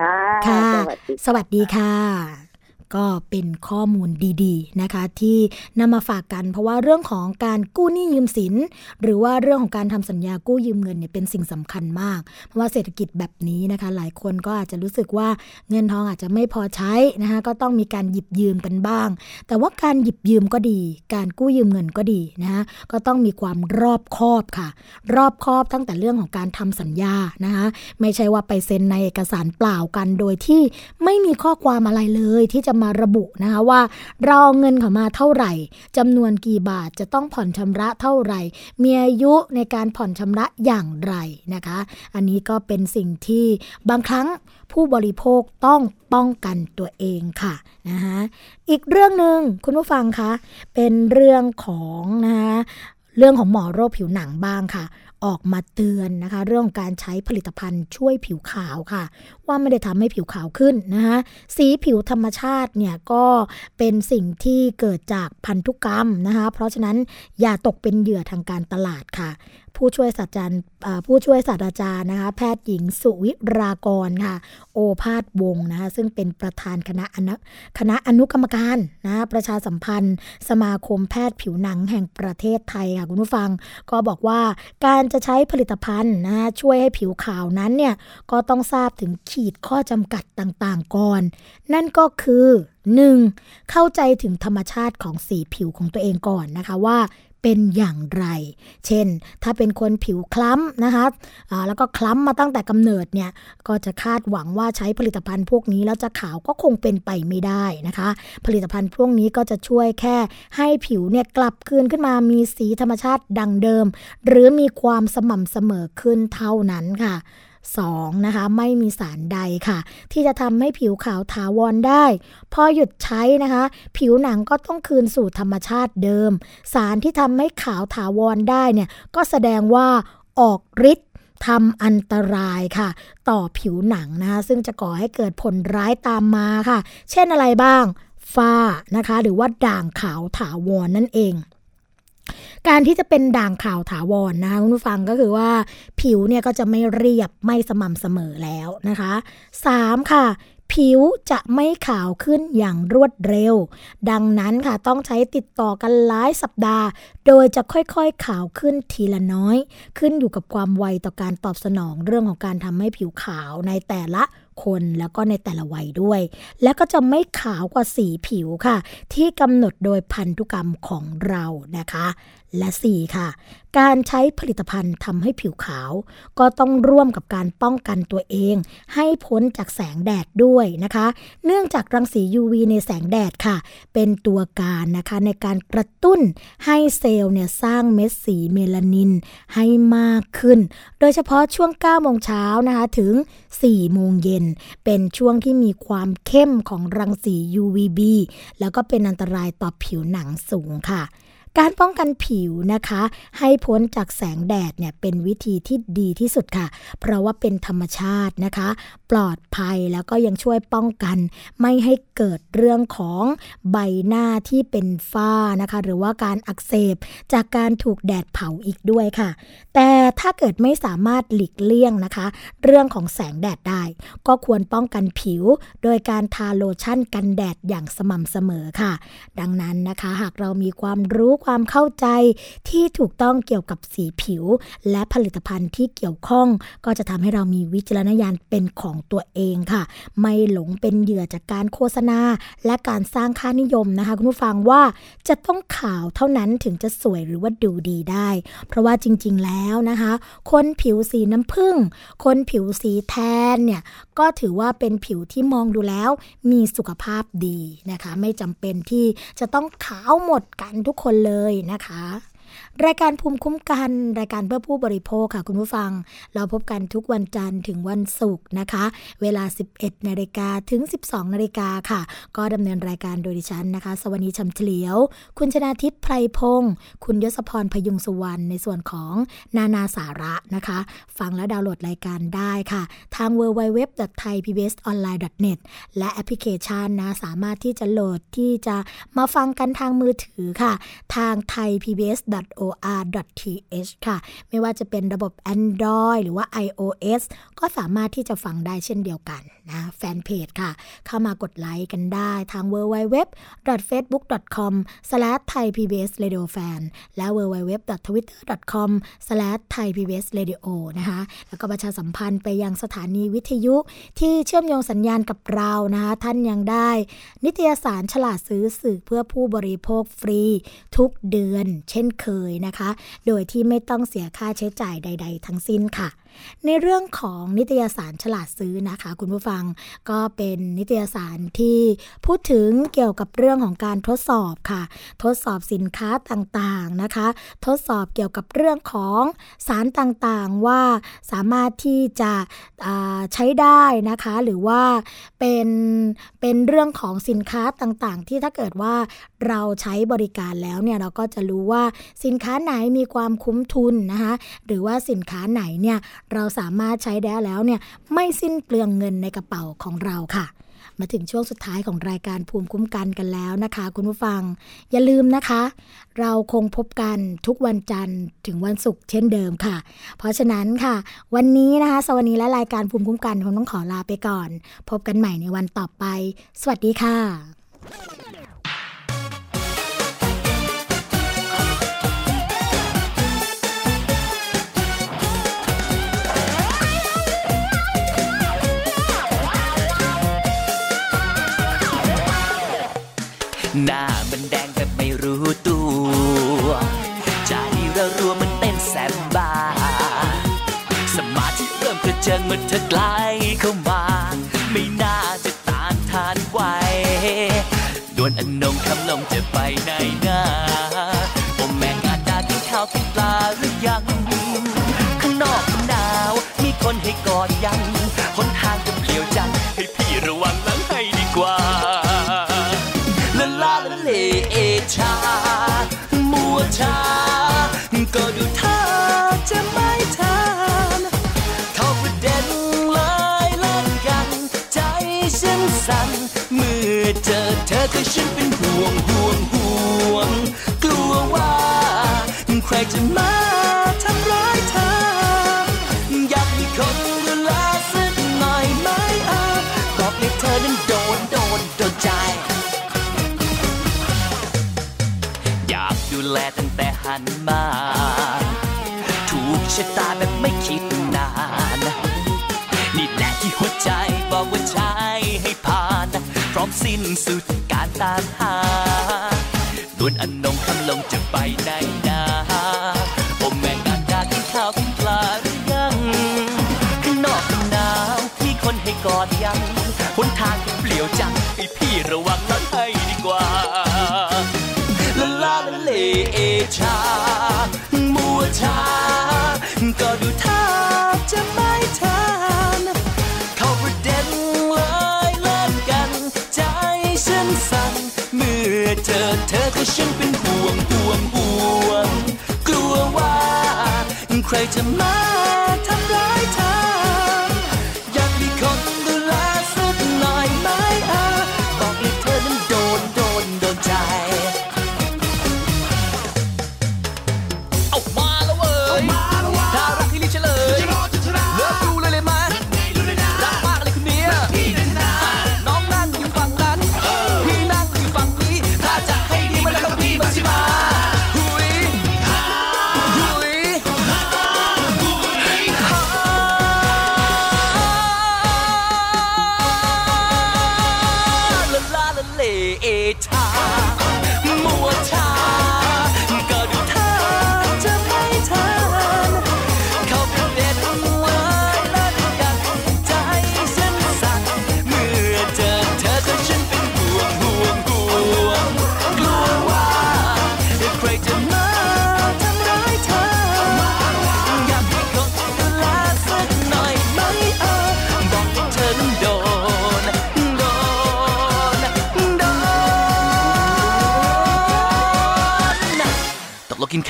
ค่ะค่ะสวัสดีสวัสดีค่ะ ก็เป็นข้อมูลดีๆนะคะ ที่นำมาฝากกัน เพราะว่าเรื่องของการกู้หนี้ยืมสิน หรือว่าเรื่องของการทำสัญญากู้ยืมเงินเนี่ยเป็นสิ่งสำคัญมาก เพราะว่าเศรษฐกิจแบบนี้นะคะ หลายคนก็อาจจะรู้สึกว่าเงินทองอาจจะไม่พอใช้นะคะก็ต้องมีการหยิบยืมกันบ้าง แต่ว่าการหยิบยืมก็ดี การกู้ยืมเงินก็ดีนะคะก็ต้องมีความรอบคอบค่ะ รอบคอบตั้งแต่เรื่องของการทำสัญญานะคะไม่ใช่ว่าไปเซ็นในเอกสารเปล่ากัน โดยที่ไม่มีข้อความอะไรเลยที่จะมาระบุนะคะว่า เราเอเงินเขามาเท่าไหร่จำนวนกี่บาทจะต้องผ่อนชำระเท่าไหร่ มีอายุในการผ่อนชำระอย่างไรนะคะ อันนี้ก็เป็นสิ่งที่บางครั้งผู้บริโภคต้องป้องกันตัวเองค่ะนะคะอีกเรื่องหนึ่งคุณผู้ฟังคะเป็นเรื่องของนะคะเรื่องของหมอโรคผิวหนังบ้างค่ะ ออกมาเตือนนะคะ เรื่องของการใช้ผลิตภัณฑ์ช่วยผิวขาวค่ะ ว่าไม่ได้ทำให้ผิวขาวขึ้นนะคะสีผิวธรรมชาติเนี่ยก็เป็นสิ่งที่เกิดจากพันธุกรรมนะคะ เพราะฉะนั้นอย่าตกเป็นเหยื่อทางการตลาดค่ะ ผู้ช่วยศาสตราจารย์ผู้ช่วยศาสตราจารย์นะคะแพทย์หญิงสุวิรากรค่ะ โอภาสวงศ์นะคะซึ่งเป็นประธานคณะอนุคณะอนุกรรมการนะะประชาสัมพันธ์ สมาคมแพทย์ผิวหนังแห่งประเทศไทยค่ะคุณผู้ฟัง ก็บอกว่าการจะใช้ผลิตภัณฑ์นะะช่วยให้ผิวขาวนั้นเนี่ยก็ต้องทราบถึงขีดข้อจำกัดต่างๆก่อน นั่นก็คือ 1. เข้าใจถึงธรรมชาติของสีผิวของตัวเองก่อนนะคะว่า เป็นอย่างไร เช่น ถ้าเป็นคนผิวคล้ำนะคะอ่าแล้วก็คล้ำมาตั้งแต่กำเนิดเนี่ย ก็จะคาดหวังว่าใช้ผลิตภัณฑ์พวกนี้แล้วจะขาวก็คงเป็นไปไม่ได้นะคะ ผลิตภัณฑ์พวกนี้ก็จะช่วยแค่ให้ผิวเนี่ยกลับคืนขึ้นมามีสีธรรมชาติดังเดิม หรือมีความสม่ำเสมอขึ้นเท่านั้นค่ะ 2. นะคะไม่มีสารใดค่ะ ที่จะทำให้ผิวขาวถาวรได้ พอหยุดใช้นะคะ ผิวหนังก็ต้องคืนสู่ธรรมชาติเดิม สารที่ทำให้ขาวถาวรได้เนี่ยก็แสดงว่าออกฤทธิ์ทำอันตรายค่ะ ต่อผิวหนังนะคะซึ่งจะก่อให้เกิดผลร้ายตามมาค่ะ เช่นอะไรบ้าง ฝ้านะคะ หรือว่าด่างขาวถาวรนั่นเอง การที่จะเป็นด่างขาวถาวรนะคะคุณผู้ฟังก็คือว่าผิวเนี่ยก็จะไม่เรียบไม่สม่ำเสมอแล้วนะคะ 3. ค่ะ ผิวจะไม่ขาวขึ้นอย่างรวดเร็ว ดังนั้นค่ะต้องใช้ติดต่อกันหลายสัปดาห์ โดยจะค่อยๆขาวขึ้นทีละน้อย ขึ้นอยู่กับความไวต่อการตอบสนองเรื่องของการทำให้ผิวขาวในแต่ละ คนแล้วก็ในแต่ละวัยด้วย และก็จะไม่ขาวกว่าสีผิวค่ะ ที่กำหนดโดยพันธุกรรมของเรานะคะ และ 4 ค่ะ การใช้ผลิตภัณฑ์ทำให้ผิวขาว ก็ต้องร่วมกับการป้องกันตัวเอง ให้พ้นจากแสงแดดด้วยนะคะ เนื่องจากรังสี UV ในแสงแดดค่ะ เป็นตัวการนะคะในการกระตุ้นให้เซลล์เนี่ยสร้างเม็ดสีเมลานินให้มากขึ้น โดยเฉพาะช่วง9โมงเช้านะคะถึง4โมงเย็นเป็นช่วงที่มีความเข้มของรังสี UVB แล้วก็เป็นอันตรายต่อผิวหนังสูงค่ะ การป้องกันผิวนะคะ ให้พ้นจากแสงแดดเนี่ยเป็นวิธีที่ดีที่สุดค่ะ เพราะว่าเป็นธรรมชาตินะคะ ปลอดภัยแล้วก็ยังช่วยป้องกัน ไม่ให้เกิดเรื่องของใบหน้าที่เป็นฝ้านะคะ หรือว่าการอักเสบจากการถูกแดดเผาอีกด้วยค่ะ แต่ถ้าเกิดไม่สามารถหลีกเลี่ยงนะคะ เรื่องของแสงแดดได้ ก็ควรป้องกันผิว โดยการทาโลชั่นกันแดดอย่างสม่ำเสมอค่ะ ดังนั้นนะคะ หากเรามีความรู้ความเข้าใจที่ถูกต้องเกี่ยวกับสีผิว และผลิตภัณฑ์ที่เกี่ยวข้อง ก็จะทำให้เรามีวิจารณญาณเป็นของตัวเองค่ะ ไม่หลงเป็นเหยื่อจากการโฆษณา และการสร้างค่านิยมนะคะ คุณผู้ฟังว่าจะต้องขาวเท่านั้นถึงจะสวยหรือว่าดูดีได้ เพราะว่าจริง ๆ แล้วนะคะ คนผิวสีน้ำผึ้งคนผิวสีแทนเนี่ยก็ถือว่าเป็นผิวที่มองดูแล้ว มีสุขภาพดีนะคะ ไม่จำเป็นที่จะต้องขาวหมดกันทุกคนเลยเลยนะคะ รายการภูมิคุ้มกัน รายการเพื่อผู้บริโภคค่ะคุณผู้ฟัง เราพบกันทุกวันจันทร์ถึงวันศุกร์นะคะ เวลา 11นาฬิกาถึง 12นาฬิกาค่ะ ก็ดำเนินรายการโดยดิฉันนะคะ สวัสดีชำเฉลียว คุณชนาทิพย์ไพรพงศ์คุณยศพรพยุงสุวรรณในส่วนของนานาสาระนะคะ ฟังและดาวน์โหลดรายการได้ค่ะ ทาง www.thaipbsonline.net และแอปพลิเคชันนะสามารถที่จะโหลดที่จะมาฟังกันทางมือถือค่ะ ทาง or.th ค่ะ ไม่ว่าจะเป็นระบบ Android หรือว่า iOS ก็สามารถที่จะฟังได้เช่นเดียวกันนะแฟนเพจค่ะ เข้ามากดไลค์กันได้ทาง www.facebook.com/thaipbsradiofan และ www.twitter.com/thaipbsradio นะคะ แล้วก็ประชาสัมพันธ์ไปยังสถานีวิทยุที่เชื่อมโยงสัญญาณกับเรานะคะ ท่านยังได้ นิตยสารฉลาดซื้อสื่อเพื่อผู้บริโภคฟรี ทุกเดือน เช่นเคยนะคะ โดยที่ไม่ต้องเสียค่าใช้จ่ายใด ๆ ทั้งสิ้นค่ะ ในเรื่องของนิตยสารฉลาดซื้อนะคะ คุณผู้ฟังก็เป็นนิตยสารที่พูดถึงเกี่ยวกับเรื่องของการทดสอบค่ะ ทดสอบสินค้าต่างๆนะคะ ทดสอบเกี่ยวกับเรื่องของสารต่างๆว่าสามารถที่จะใช้ได้นะคะ หรือว่าเป็นเป็นเรื่องของสินค้าต่างๆ ที่ถ้าเกิดว่าเราใช้บริการแล้วเนี่ยเราก็จะรู้ว่าสินค้าไหนมีความคุ้มทุนนะคะหรือว่าสินค้าไหนเนี่ยเราสามารถใช้ได้แล้วเนี่ยไม่สิ้นเปลืองเงินในกระเป๋าของเราค่ะ มาถึงช่วงสุดท้ายของรายการภูมิคุ้มกันกันแล้วนะคะ คุณผู้ฟัง อย่าลืมนะคะ เราคงพบกันทุกวันจันทร์ถึงวันศุกร์เช่นเดิมค่ะ เพราะฉะนั้นค่ะ วันนี้นะคะ สวัสดีและรายการภูมิคุ้มกันคงต้องขอลาไปก่อน พบกันใหม่ในวันต่อไป สวัสดีค่ะ หน้ามันแดงแบบไม่รู้ตัวใจระรัวมันเต้นแสบบ้าสมาธิเริ่มกระเจิงเมื่อเธอใกล้เข้ามา สุดการตามหาดวนอันนงคำลงจะไปไหน create a mind.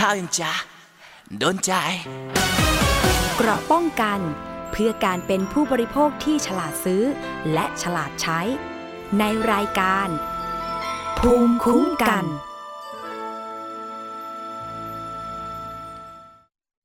าวยังจ้าโดนใจ เกราะป้องกัน เพื่อการเป็นผู้บริโภคที่ฉลาดซื้อ และฉลาดใช้ ในรายการ ภูมิคุ้มกัน